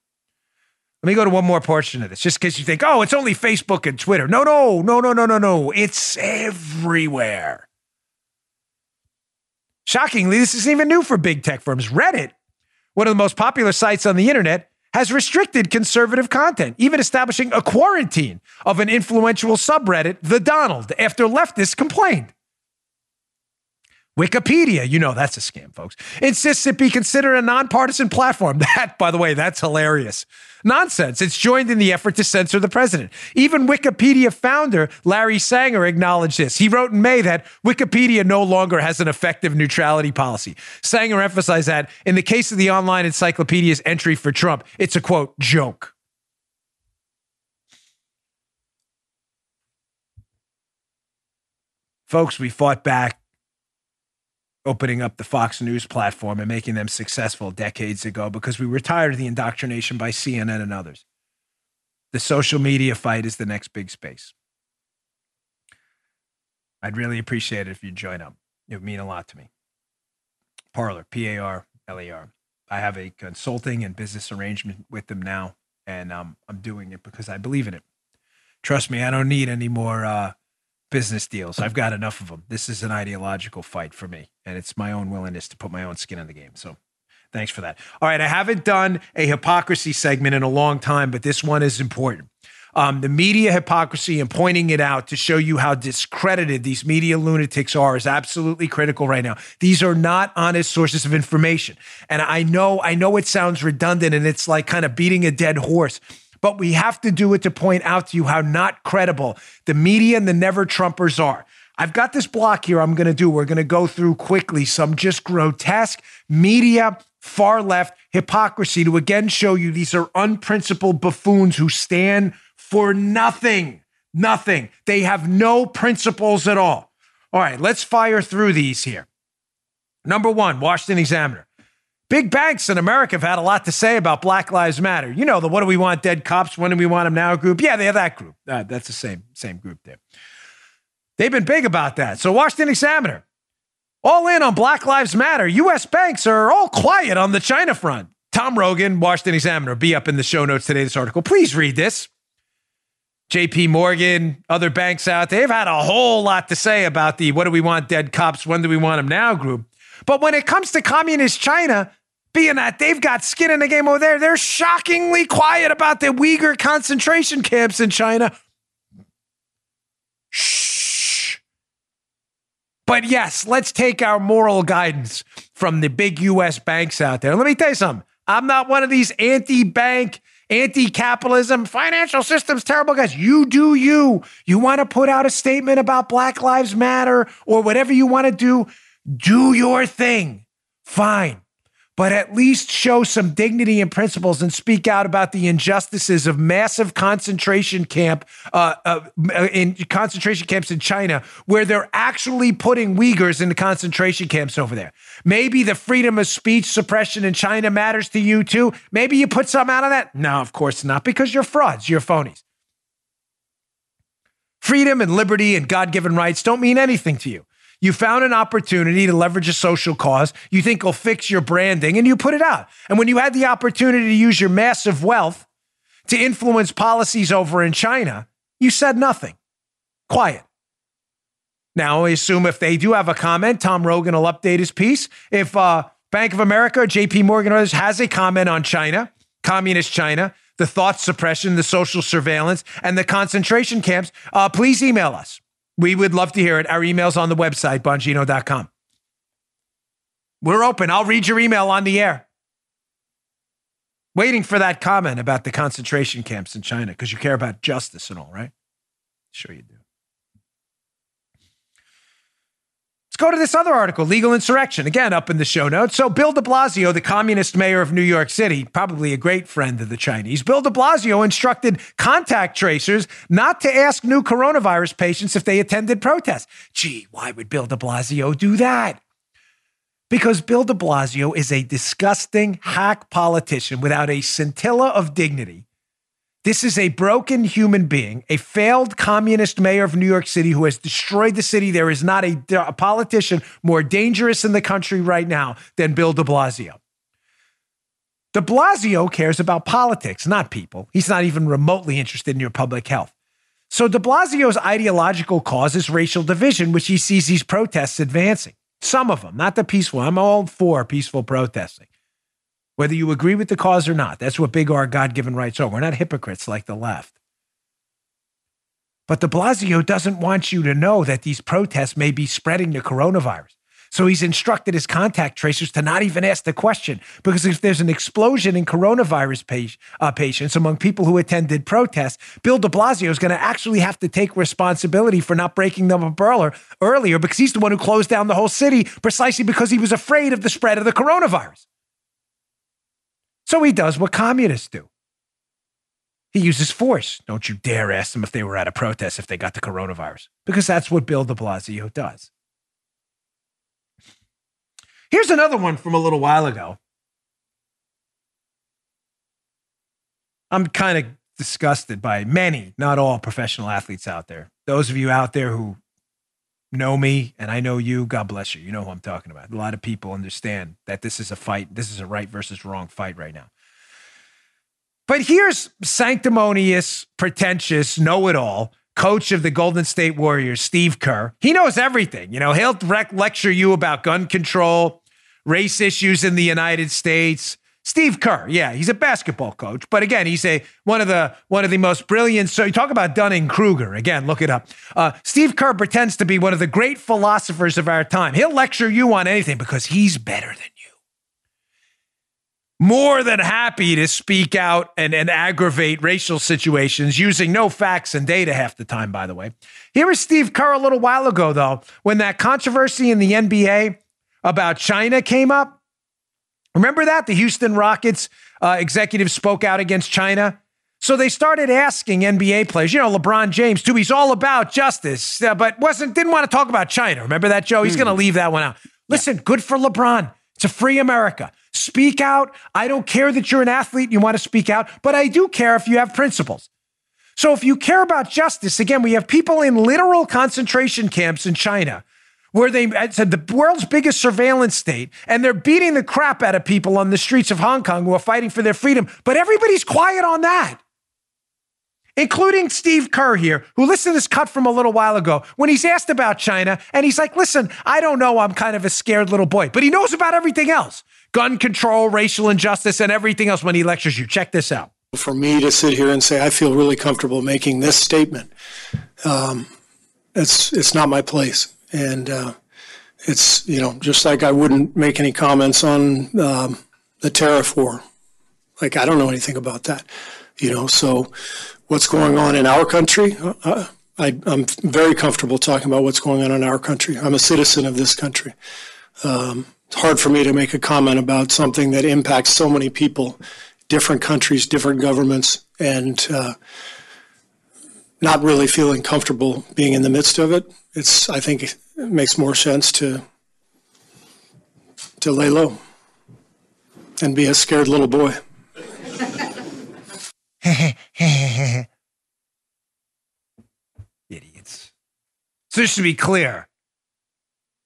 Let me go to one more portion of this, just in case you think, oh, it's only Facebook and Twitter. No, no, no, no, no, no, no. It's everywhere. Shockingly, this isn't even new for big tech firms. Reddit, one of the most popular sites on the internet, has restricted conservative content, even establishing a quarantine of an influential subreddit, The Donald, after leftists complained. Wikipedia, you know that's a scam, folks, insists it be considered a nonpartisan platform. That, by the way, that's hilarious. Nonsense. It's joined in the effort to censor the president. Even Wikipedia founder Larry Sanger acknowledged this. He wrote in May that Wikipedia no longer has an effective neutrality policy. Sanger emphasized that in the case of the online encyclopedia's entry for Trump, it's a quote, joke. Folks, we fought back opening up the Fox News platform and making them successful decades ago because we were tired of the indoctrination by CNN and others. The social media fight is the next big space. I'd really appreciate it if you'd join up. It would mean a lot to me. Parler, P A R L E R. I have a consulting and business arrangement with them now, and um, I'm doing it because I believe in it. Trust me, I don't need any more uh, business deals. I've got enough of them. This is an ideological fight for me, and it's my own willingness to put my own skin in the game. So thanks for that. All right, I haven't done a hypocrisy segment in a long time, but this one is important. Um, the media hypocrisy and pointing it out to show you how discredited these media lunatics are is absolutely critical right now. These are not honest sources of information. And I know, I know it sounds redundant and it's like kind of beating a dead horse but we have to do it to point out to you how not credible the media and the never Trumpers are. I've got this block here I'm going to do. We're going to go through quickly some just grotesque media, far left hypocrisy to again show you these are unprincipled buffoons who stand for nothing. Nothing. They have no principles at all. All right, let's fire through these here. Number one, Washington Examiner. Big banks in America have had a lot to say about Black Lives Matter. You know the what do we want dead cops? When do we want them now group? Yeah, they have that group. Uh, that's the same same group there. They've been big about that. So Washington Examiner, all in on Black Lives Matter. U.S. banks are all quiet on the China front. Tom Rogan, Washington Examiner, be up in the show notes today. This article. Please read this. JP Morgan, other banks out they've had a whole lot to say about the what do we want dead cops? When do we want them now group. But when it comes to communist China, being that they've got skin in the game over there, they're shockingly quiet about the Uyghur concentration camps in China. Shh. But yes, let's take our moral guidance from the big US banks out there. Let me tell you something. I'm not one of these anti bank, anti capitalism, financial systems, terrible guys. You do you. You want to put out a statement about Black Lives Matter or whatever you want to do do your thing. Fine. But at least show some dignity and principles and speak out about the injustices of massive concentration camp uh, uh, in concentration camps in China, where they're actually putting Uyghurs into concentration camps over there. Maybe the freedom of speech suppression in China matters to you too. Maybe you put some out of that. No, of course not, because you're frauds, you're phonies. Freedom and liberty and God given rights don't mean anything to you. You found an opportunity to leverage a social cause you think will fix your branding and you put it out. And when you had the opportunity to use your massive wealth to influence policies over in China, you said nothing. Quiet. Now, I assume if they do have a comment, Tom Rogan will update his piece. If uh, Bank of America, JP Morgan, or others has a comment on China, communist China, the thought suppression, the social surveillance, and the concentration camps, uh, please email us. We would love to hear it. Our email's on the website, bongino.com. We're open. I'll read your email on the air. Waiting for that comment about the concentration camps in China because you care about justice and all, right? Sure, you do. Let's go to this other article, legal insurrection, again up in the show notes. So, Bill de Blasio, the communist mayor of New York City, probably a great friend of the Chinese, Bill de Blasio instructed contact tracers not to ask new coronavirus patients if they attended protests. Gee, why would Bill de Blasio do that? Because Bill de Blasio is a disgusting hack politician without a scintilla of dignity this is a broken human being, a failed communist mayor of New York City who has destroyed the city. There is not a, a politician more dangerous in the country right now than Bill de Blasio. De Blasio cares about politics, not people. He's not even remotely interested in your public health. So de Blasio's ideological cause is racial division, which he sees these protests advancing. Some of them, not the peaceful. I'm all for peaceful protesting whether you agree with the cause or not. That's what big our God given rights are. We're not hypocrites like the left. But de Blasio doesn't want you to know that these protests may be spreading the coronavirus. So he's instructed his contact tracers to not even ask the question because if there's an explosion in coronavirus pa- uh, patients among people who attended protests, Bill de Blasio is going to actually have to take responsibility for not breaking them up earlier because he's the one who closed down the whole city precisely because he was afraid of the spread of the coronavirus. So he does what communists do. He uses force. Don't you dare ask them if they were at a protest if they got the coronavirus, because that's what Bill de Blasio does. Here's another one from a little while ago. I'm kind of disgusted by many, not all professional athletes out there. Those of you out there who know me and I know you, God bless you. You know who I'm talking about. A lot of people understand that this is a fight. This is a right versus wrong fight right now. But here's sanctimonious, pretentious, know it all coach of the Golden State Warriors, Steve Kerr. He knows everything. You know, he'll lecture you about gun control, race issues in the United States, Steve Kerr, yeah, he's a basketball coach, but again, he's a one of the one of the most brilliant. So you talk about Dunning Kruger again. Look it up. Uh, Steve Kerr pretends to be one of the great philosophers of our time. He'll lecture you on anything because he's better than you. More than happy to speak out and, and aggravate racial situations using no facts and data half the time, by the way. Here is Steve Kerr a little while ago, though, when that controversy in the NBA about China came up. Remember that? The Houston Rockets uh, executive spoke out against China. So they started asking NBA players, you know, LeBron James too. He's all about justice, uh, but wasn't didn't want to talk about China. Remember that, Joe? He's mm. going to leave that one out. Listen, yeah. good for LeBron. It's a free America. Speak out. I don't care that you're an athlete and you want to speak out, but I do care if you have principles. So if you care about justice, again, we have people in literal concentration camps in China where they said the world's biggest surveillance state, and they're beating the crap out of people on the streets of Hong Kong who are fighting for their freedom. But everybody's quiet on that, including Steve Kerr here, who listened to this cut from a little while ago when he's asked about China, and he's like, "Listen, I don't know. I'm kind of a scared little boy, but he knows about everything else." Gun control, racial injustice, and everything else when he lectures you. Check this out. For me to sit here and say I feel really comfortable making this statement, um, it's it's not my place and uh, it's you know just like I wouldn't make any comments on um, the tariff war. Like I don't know anything about that, you know. So what's going on in our country? Uh, I, am very comfortable talking about what's going on in our country. I'm a citizen of this country. Um, it's hard for me to make a comment about something that impacts so many people, different countries, different governments, and uh, not really feeling comfortable being in the midst of it it's I think it makes more sense to to lay low and be a scared little boy. Idiots. So just to be clear,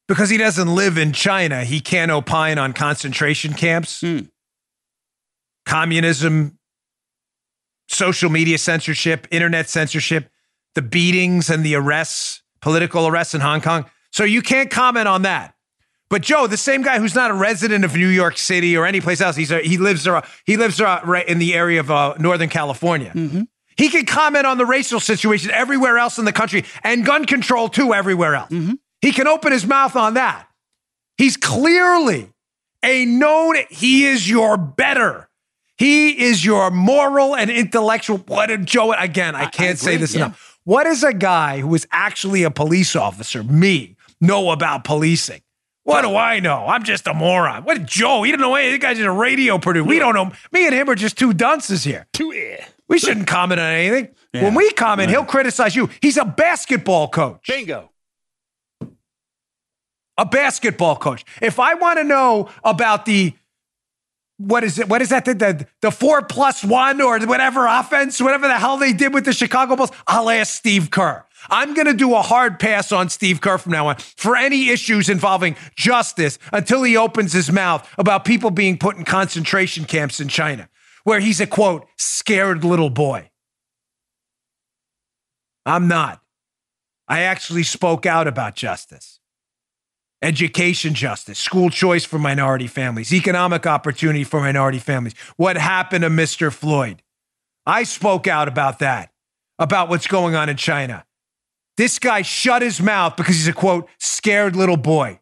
because he doesn't live in China, he can't opine on concentration camps, Hmm. communism, social media censorship, internet censorship, the beatings and the arrests, political arrests in Hong Kong. So you can't comment on that. But Joe, the same guy who's not a resident of New York City or any place else, he's a, he lives uh, he lives uh, right in the area of uh, Northern California. He can comment on the racial situation everywhere else in the country and gun control too everywhere else. He can open his mouth on that. He's clearly a known. He is your better. He is your moral and intellectual. What did Joe? Again, I can't say agree, this yeah. enough. What does a guy who is actually a police officer, me, know about policing? What do I know? I'm just a moron. What did Joe? He didn't know anything. The guy's just a radio producer. We don't know. Me and him are just two dunces here. Two. We shouldn't comment on anything. Yeah. When we comment, he'll criticize you. He's a basketball coach. Bingo. a basketball coach. If I want to know about the what is it? What is that? The, the the four plus one or whatever offense, whatever the hell they did with the Chicago Bulls. I'll ask Steve Kerr. I'm going to do a hard pass on Steve Kerr from now on for any issues involving justice until he opens his mouth about people being put in concentration camps in China, where he's a quote scared little boy. I'm not. I actually spoke out about justice education justice, school choice for minority families, economic opportunity for minority families. What happened to Mr. Floyd? I spoke out about that, about what's going on in China. This guy shut his mouth because he's a quote, scared little boy.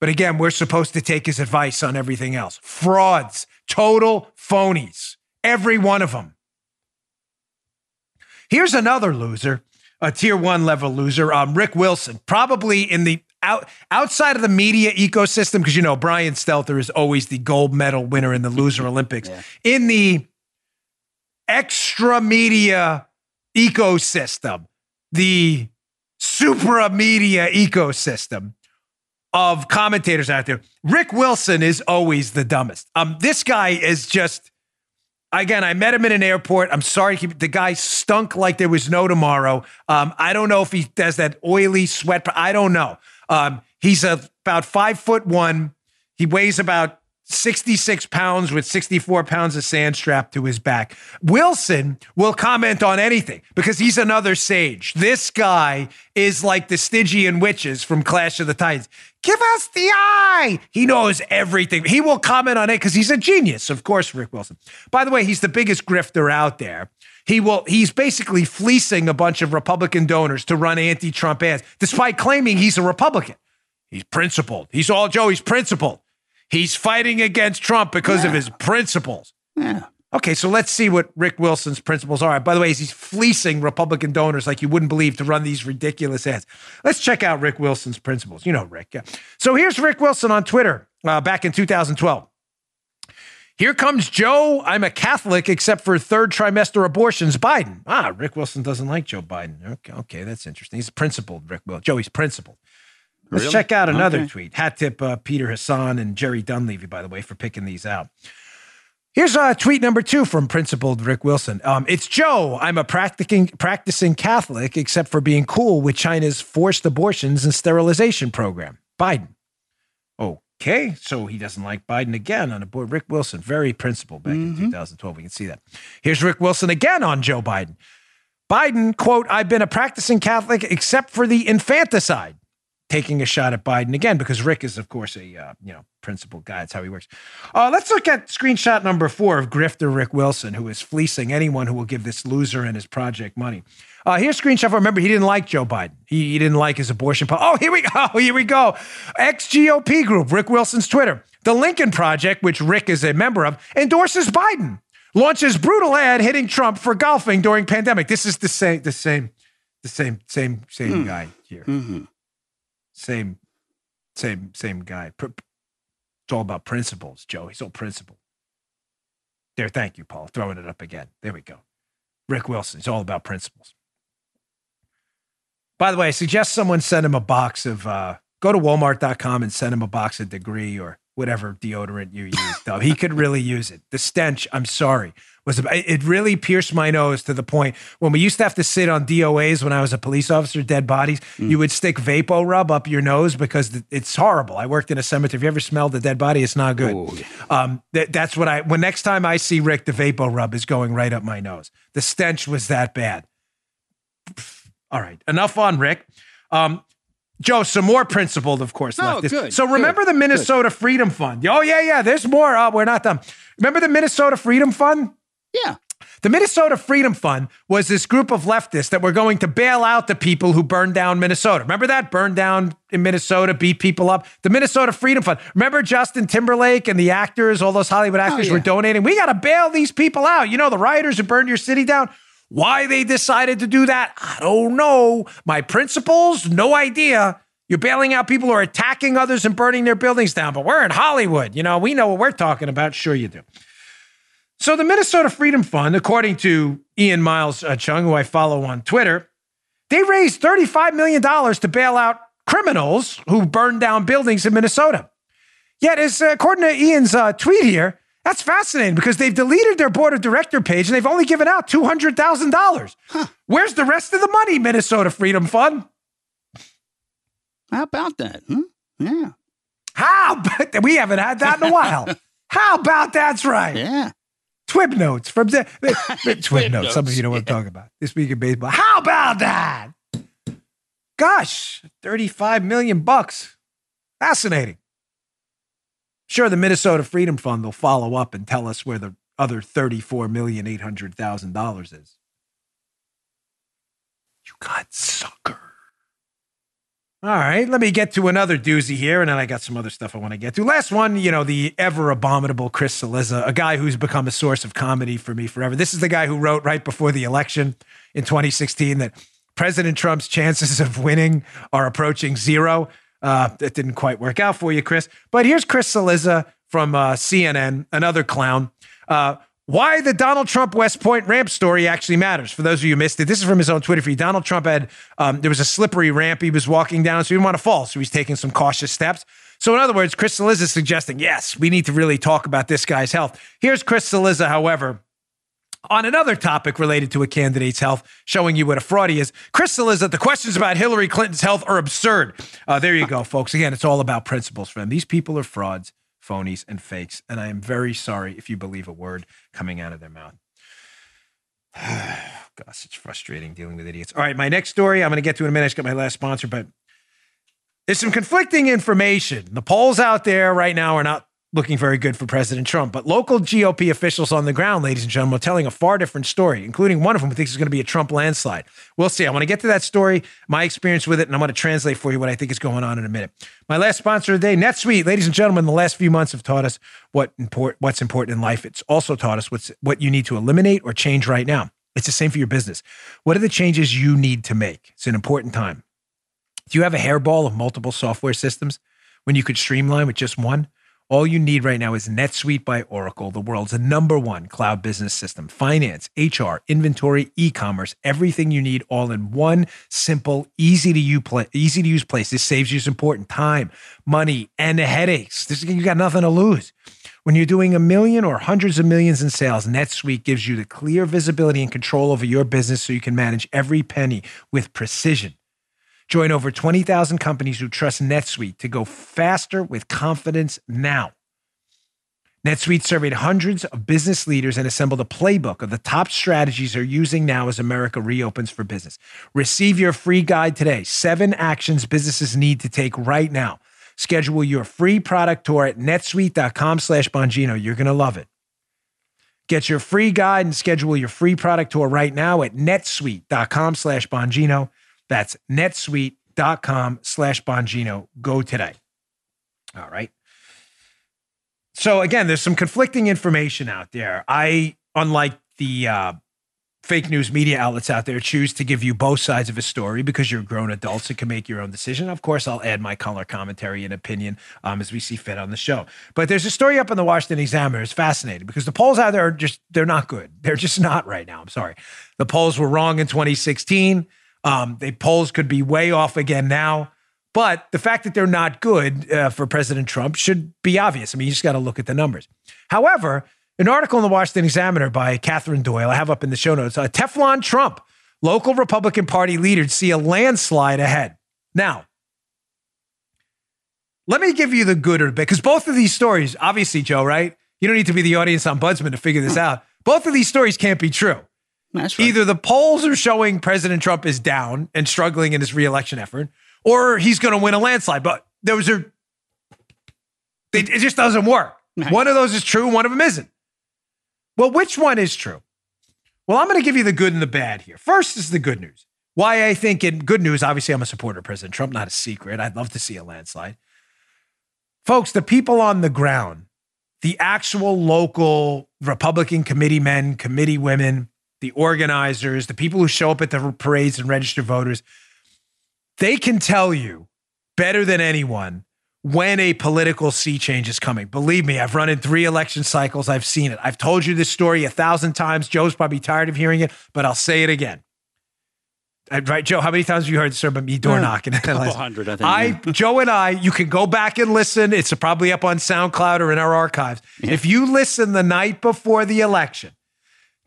But again, we're supposed to take his advice on everything else. Frauds, total phonies, every one of them. Here's another loser, a tier one level loser, um, Rick Wilson, probably in the out outside of the media ecosystem, because you know Brian Stelter is always the gold medal winner in the loser Olympics. In the extra media ecosystem, the supra media ecosystem of commentators out there, Rick Wilson is always the dumbest. Um, this guy is just again, I met him in an airport. I'm sorry, he, the guy stunk like there was no tomorrow. Um, I don't know if he does that oily sweat. I don't know. Um, he's a, about five foot one. He weighs about 66 pounds with 64 pounds of sand strapped to his back. Wilson will comment on anything because he's another sage. This guy is like the Stygian witches from Clash of the Titans. Give us the eye. He knows everything. He will comment on it because he's a genius. Of course, Rick Wilson. By the way, he's the biggest grifter out there. He will, he's basically fleecing a bunch of Republican donors to run anti-Trump ads, despite claiming he's a Republican. He's principled. He's all Joe, he's principled. He's fighting against Trump because of his principles. Yeah. Okay, so let's see what Rick Wilson's principles are. By the way, he's fleecing Republican donors like you wouldn't believe to run these ridiculous ads. Let's check out Rick Wilson's principles. You know Rick. Yeah. So here's Rick Wilson on Twitter uh, back in 2012. Here comes Joe. I'm a Catholic except for third trimester abortions. Biden. Ah, Rick Wilson doesn't like Joe Biden. Okay, okay that's interesting. He's principled, Rick Wilson. Joey's principled. Let's Really? check out another Okay. tweet. Hat tip uh, Peter Hasson and Jerry Dunleavy, by the way, for picking these out. Here's uh, tweet number two from principled Rick Wilson. Um, it's Joe. I'm a practicing practicing Catholic, except for being cool with China's forced abortions and sterilization program. Biden. Okay, so he doesn't like Biden again on a board. Rick Wilson, very principled back in 2012. We can see that. Here's Rick Wilson again on Joe Biden. Biden, quote, I've been a practicing Catholic except for the infanticide. Taking a shot at Biden again because Rick is, of course, a uh, you know principled guy. That's how he works. Uh, let's look at screenshot number four of grifter Rick Wilson, who is fleecing anyone who will give this loser and his project money. Uh, here's screenshot. Remember, he didn't like Joe Biden. He, he didn't like his abortion policy. Oh, here we go. Here we go. Ex GOP group, Rick Wilson's Twitter. The Lincoln Project, which Rick is a member of, endorses Biden. Launches brutal ad hitting Trump for golfing during pandemic. This is the same, the same, the same, same, same guy here. Same, same, same guy. It's all about principles, Joe. He's all principle. There, thank you, Paul. Throwing it up again. There we go. Rick Wilson. It's all about principles. By the way, I suggest someone send him a box of uh, go to walmart.com and send him a box of degree or whatever deodorant you use, though. He could really use it. The stench, I'm sorry, was it really pierced my nose to the point when we used to have to sit on DOAs when I was a police officer, dead bodies, mm. you would stick Vapo rub up your nose because it's horrible. I worked in a cemetery. If you ever smelled a dead body, it's not good. Ooh. Um, that, that's what I, when next time I see Rick, the Vapo rub is going right up my nose. The stench was that bad. All right, enough on Rick. Um, Joe, some more principled, of course. Oh, good. So remember good, the Minnesota good. Freedom Fund? Oh, yeah, yeah. There's more. Oh, we're not done. Remember the Minnesota Freedom Fund? Yeah. The Minnesota Freedom Fund was this group of leftists that were going to bail out the people who burned down Minnesota. Remember that? Burned down in Minnesota, beat people up. The Minnesota Freedom Fund. Remember Justin Timberlake and the actors, all those Hollywood oh, actors oh, yeah. were donating? We got to bail these people out. You know, the rioters who burned your city down. Why they decided to do that, I don't know. My principles, no idea. You're bailing out people who are attacking others and burning their buildings down, but we're in Hollywood. You know, we know what we're talking about. Sure, you do. So, the Minnesota Freedom Fund, according to Ian Miles uh, Cheong, who I follow on Twitter, they raised $35 million to bail out criminals who burned down buildings in Minnesota. Yet, as uh, according to Ian's uh, tweet here, that's fascinating because they've deleted their board of director page and they've only given out $200,000. Huh. Where's the rest of the money, Minnesota Freedom Fund? How about that? Hmm? Yeah. How about We haven't had that in a while. How about that's right? Yeah. Twib notes from the Twib notes. Some of you know what I'm talking about. This week in baseball. How about that? Gosh, 35 million bucks. Fascinating. Sure, the Minnesota Freedom Fund will follow up and tell us where the other $34,800,000 is. You got sucker. All right, let me get to another doozy here, and then I got some other stuff I want to get to. Last one, you know, the ever abominable Chris Cillizza, a guy who's become a source of comedy for me forever. This is the guy who wrote right before the election in 2016 that President Trump's chances of winning are approaching zero. Uh, that didn't quite work out for you, Chris. But here's Chris Cillizza from uh, CNN, another clown. Uh, why the Donald Trump West Point ramp story actually matters. For those of you who missed it, this is from his own Twitter feed. Donald Trump had, um, there was a slippery ramp he was walking down, so he didn't want to fall. So he's taking some cautious steps. So, in other words, Chris Cillizza is suggesting, yes, we need to really talk about this guy's health. Here's Chris Cillizza, however, on another topic related to a candidate's health, showing you what a fraud he is. Chris Cillizza, the questions about Hillary Clinton's health are absurd. Uh, there you go, folks. Again, it's all about principles them. These people are frauds, phonies, and fakes. And I am very sorry if you believe a word coming out of their mouth. Oh, gosh, it's frustrating dealing with idiots. All right, my next story I'm going to get to in a minute. I just got my last sponsor, but there's some conflicting information. The polls out there right now are not looking very good for President Trump. But local GOP officials on the ground, ladies and gentlemen, are telling a far different story, including one of them who thinks it's going to be a Trump landslide. We'll see. I want to get to that story, my experience with it, and I'm going to translate for you what I think is going on in a minute. My last sponsor today, NetSuite. Ladies and gentlemen, the last few months have taught us what import, what's important in life. It's also taught us what's what you need to eliminate or change right now. It's the same for your business. What are the changes you need to make? It's an important time. Do you have a hairball of multiple software systems when you could streamline with just one? All you need right now is NetSuite by Oracle, the world's number one cloud business system. Finance, HR, inventory, e-commerce, everything you need all in one simple, easy to use easy to use place. This saves you some important time, money, and headaches. This you got nothing to lose. When you're doing a million or hundreds of millions in sales, NetSuite gives you the clear visibility and control over your business so you can manage every penny with precision. Join over 20,000 companies who trust NetSuite to go faster with confidence now. NetSuite surveyed hundreds of business leaders and assembled a playbook of the top strategies they're using now as America reopens for business. Receive your free guide today. Seven actions businesses need to take right now. Schedule your free product tour at netsuite.com slash Bongino. You're going to love it. Get your free guide and schedule your free product tour right now at netsuite.com slash Bongino. That's netsuite.com slash Bongino. Go today. All right. So again, there's some conflicting information out there. I, unlike the uh, fake news media outlets out there, choose to give you both sides of a story because you're grown adults and can make your own decision. Of course, I'll add my color commentary and opinion um, as we see fit on the show. But there's a story up in the Washington Examiner. It's fascinating because the polls out there are just, they're not good. They're just not right now. I'm sorry. The polls were wrong in 2016. Um, the polls could be way off again now. But the fact that they're not good uh, for President Trump should be obvious. I mean, you just got to look at the numbers. However, an article in the Washington Examiner by Katherine Doyle, I have up in the show notes, uh, Teflon Trump, local Republican Party leaders see a landslide ahead. Now, let me give you the good or the bad, because both of these stories, obviously, Joe, right? You don't need to be the audience ombudsman to figure this out. Both of these stories can't be true. That's right. Either the polls are showing President Trump is down and struggling in his reelection effort, or he's going to win a landslide. But those are, it, it just doesn't work. One of those is true, one of them isn't. Well, which one is true? Well, I'm going to give you the good and the bad here. First is the good news. Why I think in good news, obviously, I'm a supporter of President Trump, not a secret. I'd love to see a landslide. Folks, the people on the ground, the actual local Republican committee men, committee women, the organizers, the people who show up at the parades and register voters, they can tell you better than anyone when a political sea change is coming. Believe me, I've run in three election cycles. I've seen it. I've told you this story a thousand times. Joe's probably tired of hearing it, but I'll say it again. Uh, Right, Joe? How many times have you heard this about me door knocking? A couple hundred, I think. I, yeah. Joe and I, you can go back and listen. It's probably up on SoundCloud or in our archives. If you listen the night before the election,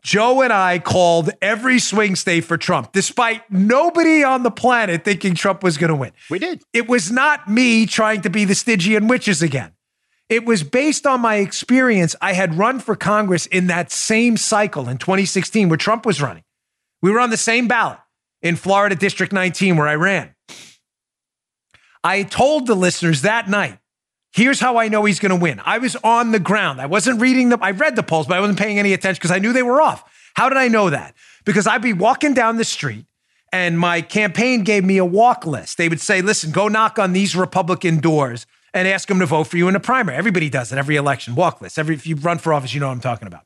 Joe and I called every swing state for Trump, despite nobody on the planet thinking Trump was going to win. We did. It was not me trying to be the Stygian witches again. It was based on my experience. I had run for Congress in that same cycle in 2016 where Trump was running. We were on the same ballot in Florida District 19 where I ran. I told the listeners that night, here's how I know he's going to win. I was on the ground. I wasn't reading them. I read the polls, but I wasn't paying any attention because I knew they were off. How did I know that? Because I'd be walking down the street and my campaign gave me a walk list. They would say, listen, go knock on these Republican doors and ask them to vote for you in the primary. Everybody does it every election, walk list. Every, if you run for office, you know what I'm talking about.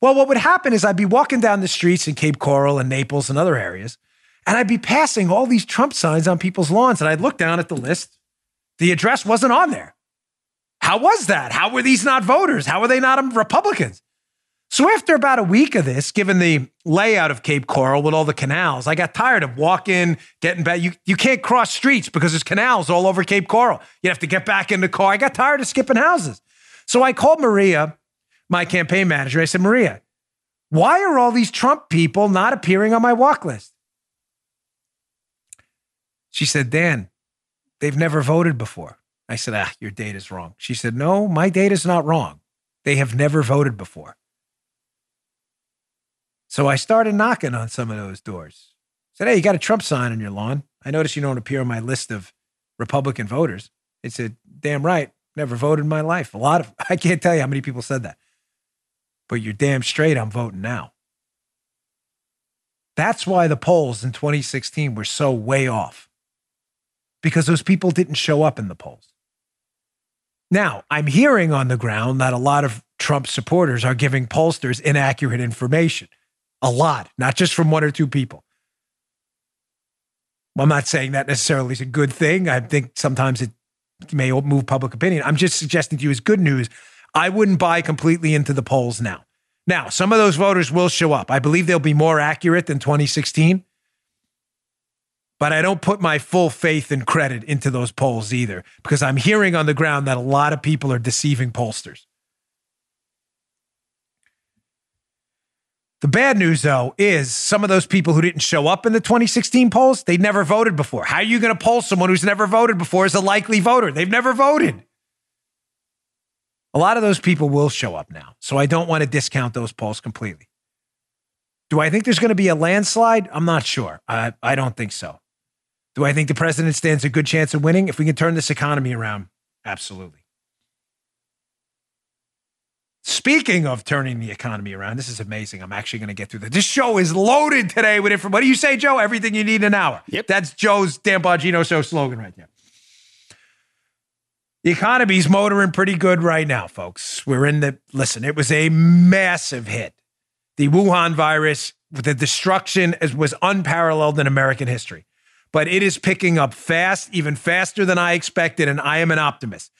Well, what would happen is I'd be walking down the streets in Cape Coral and Naples and other areas, and I'd be passing all these Trump signs on people's lawns. And I'd look down at the list. The address wasn't on there. How was that? How were these not voters? How were they not um, Republicans? So after about a week of this, given the layout of Cape Coral with all the canals, I got tired of walking, getting back. You, you can't cross streets because there's canals all over Cape Coral. You have to get back in the car. I got tired of skipping houses. So I called Maria, my campaign manager. I said, Maria, why are all these Trump people not appearing on my walk list? She said, Dan, they've never voted before. I said, ah, your data's wrong. She said, no, my data's not wrong. They have never voted before. So I started knocking on some of those doors. said, hey, you got a Trump sign on your lawn. I noticed you don't appear on my list of Republican voters. They said, damn right, never voted in my life. A lot of, I can't tell you how many people said that. But you're damn straight, I'm voting now. That's why the polls in 2016 were so way off because those people didn't show up in the polls. Now, I'm hearing on the ground that a lot of Trump supporters are giving pollsters inaccurate information. A lot, not just from one or two people. I'm not saying that necessarily is a good thing. I think sometimes it may move public opinion. I'm just suggesting to you as good news. I wouldn't buy completely into the polls now. Now, some of those voters will show up. I believe they'll be more accurate than 2016 but I don't put my full faith and credit into those polls either because I'm hearing on the ground that a lot of people are deceiving pollsters. The bad news, though, is some of those people who didn't show up in the 2016 polls, they never voted before. How are you going to poll someone who's never voted before as a likely voter? They've never voted. A lot of those people will show up now. So I don't want to discount those polls completely. Do I think there's going to be a landslide? I'm not sure. I, I don't think so. Do I think the president stands a good chance of winning? If we can turn this economy around, absolutely. Speaking of turning the economy around, this is amazing. I'm actually going to get through this. This show is loaded today with information. What do you say, Joe? Everything you need in an hour. Yep. That's Joe's Dan Bongino show slogan right there. The economy's motoring pretty good right now, folks. We're in the, listen, it was a massive hit. The Wuhan virus, the destruction was unparalleled in American history but it is picking up fast, even faster than I expected, and I am an optimist.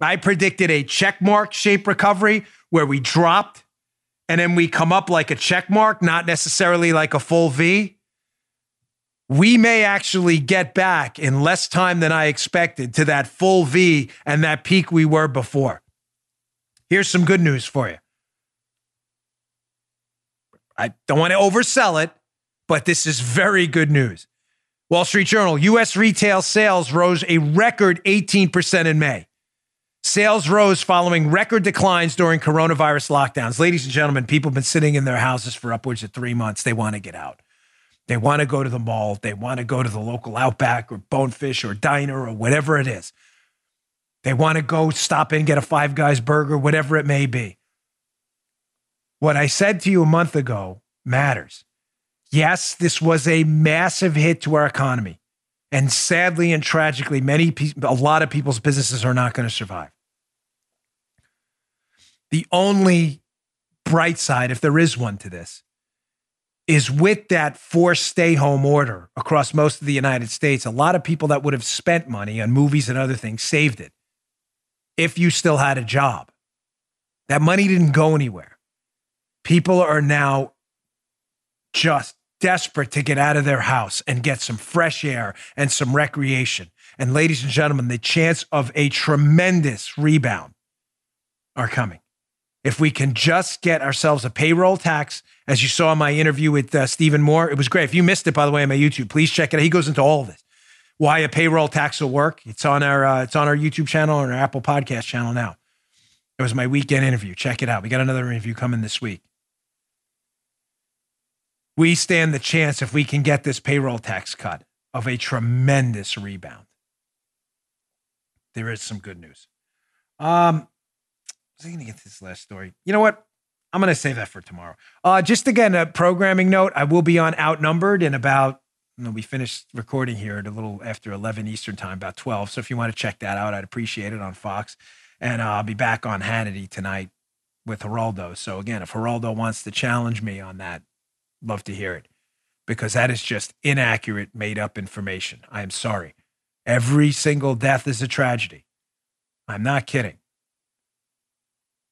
I predicted a checkmark shape recovery where we dropped and then we come up like a check mark, not necessarily like a full V. we may actually get back in less time than I expected to that full V and that peak we were before. Here's some good news for you. I don't want to oversell it, but this is very good news. Wall Street Journal US retail sales rose a record 18% in May. Sales rose following record declines during coronavirus lockdowns. Ladies and gentlemen, people have been sitting in their houses for upwards of three months. They want to get out. They want to go to the mall. They want to go to the local Outback or Bonefish or Diner or whatever it is. They want to go stop in, get a Five Guys burger, whatever it may be. What I said to you a month ago matters. Yes, this was a massive hit to our economy. And sadly and tragically, many a lot of people's businesses are not going to survive. The only bright side, if there is one to this, is with that forced stay home order across most of the United States, a lot of people that would have spent money on movies and other things saved it if you still had a job. That money didn't go anywhere. People are now just desperate to get out of their house and get some fresh air and some recreation. And ladies and gentlemen, the chance of a tremendous rebound are coming. If we can just get ourselves a payroll tax as you saw in my interview with uh, Stephen Moore. It was great. If you missed it, by the way, on my YouTube, please check it out. He goes into all of this. Why a payroll tax will work. It's on our uh, it's on our YouTube channel and our Apple Podcast channel now. It was my weekend interview. Check it out. We got another interview coming this week. We stand the chance if we can get this payroll tax cut of a tremendous rebound. There is some good news. Um, I going to get this last story. You know what? I'm going to save that for tomorrow. Uh, just again, a programming note I will be on Outnumbered in about, you know, we finished recording here at a little after 11 Eastern time, about 12. So if you want to check that out, I'd appreciate it on Fox. And uh, I'll be back on Hannity tonight with Geraldo. So again, if Geraldo wants to challenge me on that, love to hear it because that is just inaccurate, made up information. I am sorry. Every single death is a tragedy. I'm not kidding.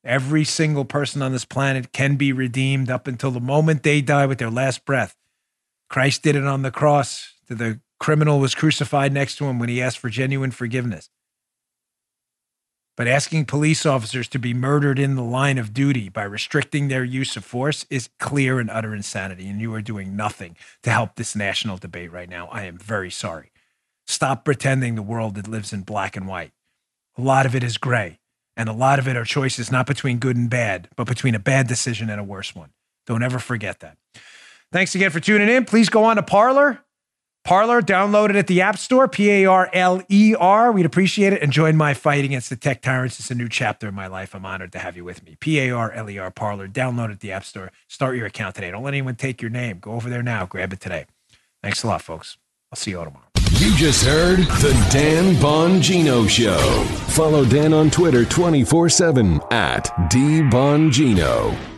Every single person on this planet can be redeemed up until the moment they die with their last breath. Christ did it on the cross. The criminal was crucified next to him when he asked for genuine forgiveness. But asking police officers to be murdered in the line of duty by restricting their use of force is clear and utter insanity. And you are doing nothing to help this national debate right now. I am very sorry. Stop pretending the world that lives in black and white. A lot of it is gray. And a lot of it are choices not between good and bad, but between a bad decision and a worse one. Don't ever forget that. Thanks again for tuning in. Please go on to Parler. Parler, download it at the App Store, P A R L E R. We'd appreciate it. And join my fight against the tech tyrants. It's a new chapter in my life. I'm honored to have you with me. P A R L E R, Parler. Download at the App Store. Start your account today. Don't let anyone take your name. Go over there now. Grab it today. Thanks a lot, folks. I'll see you all tomorrow. You just heard the Dan Bongino Show. Follow Dan on Twitter 24 7 at DBongino.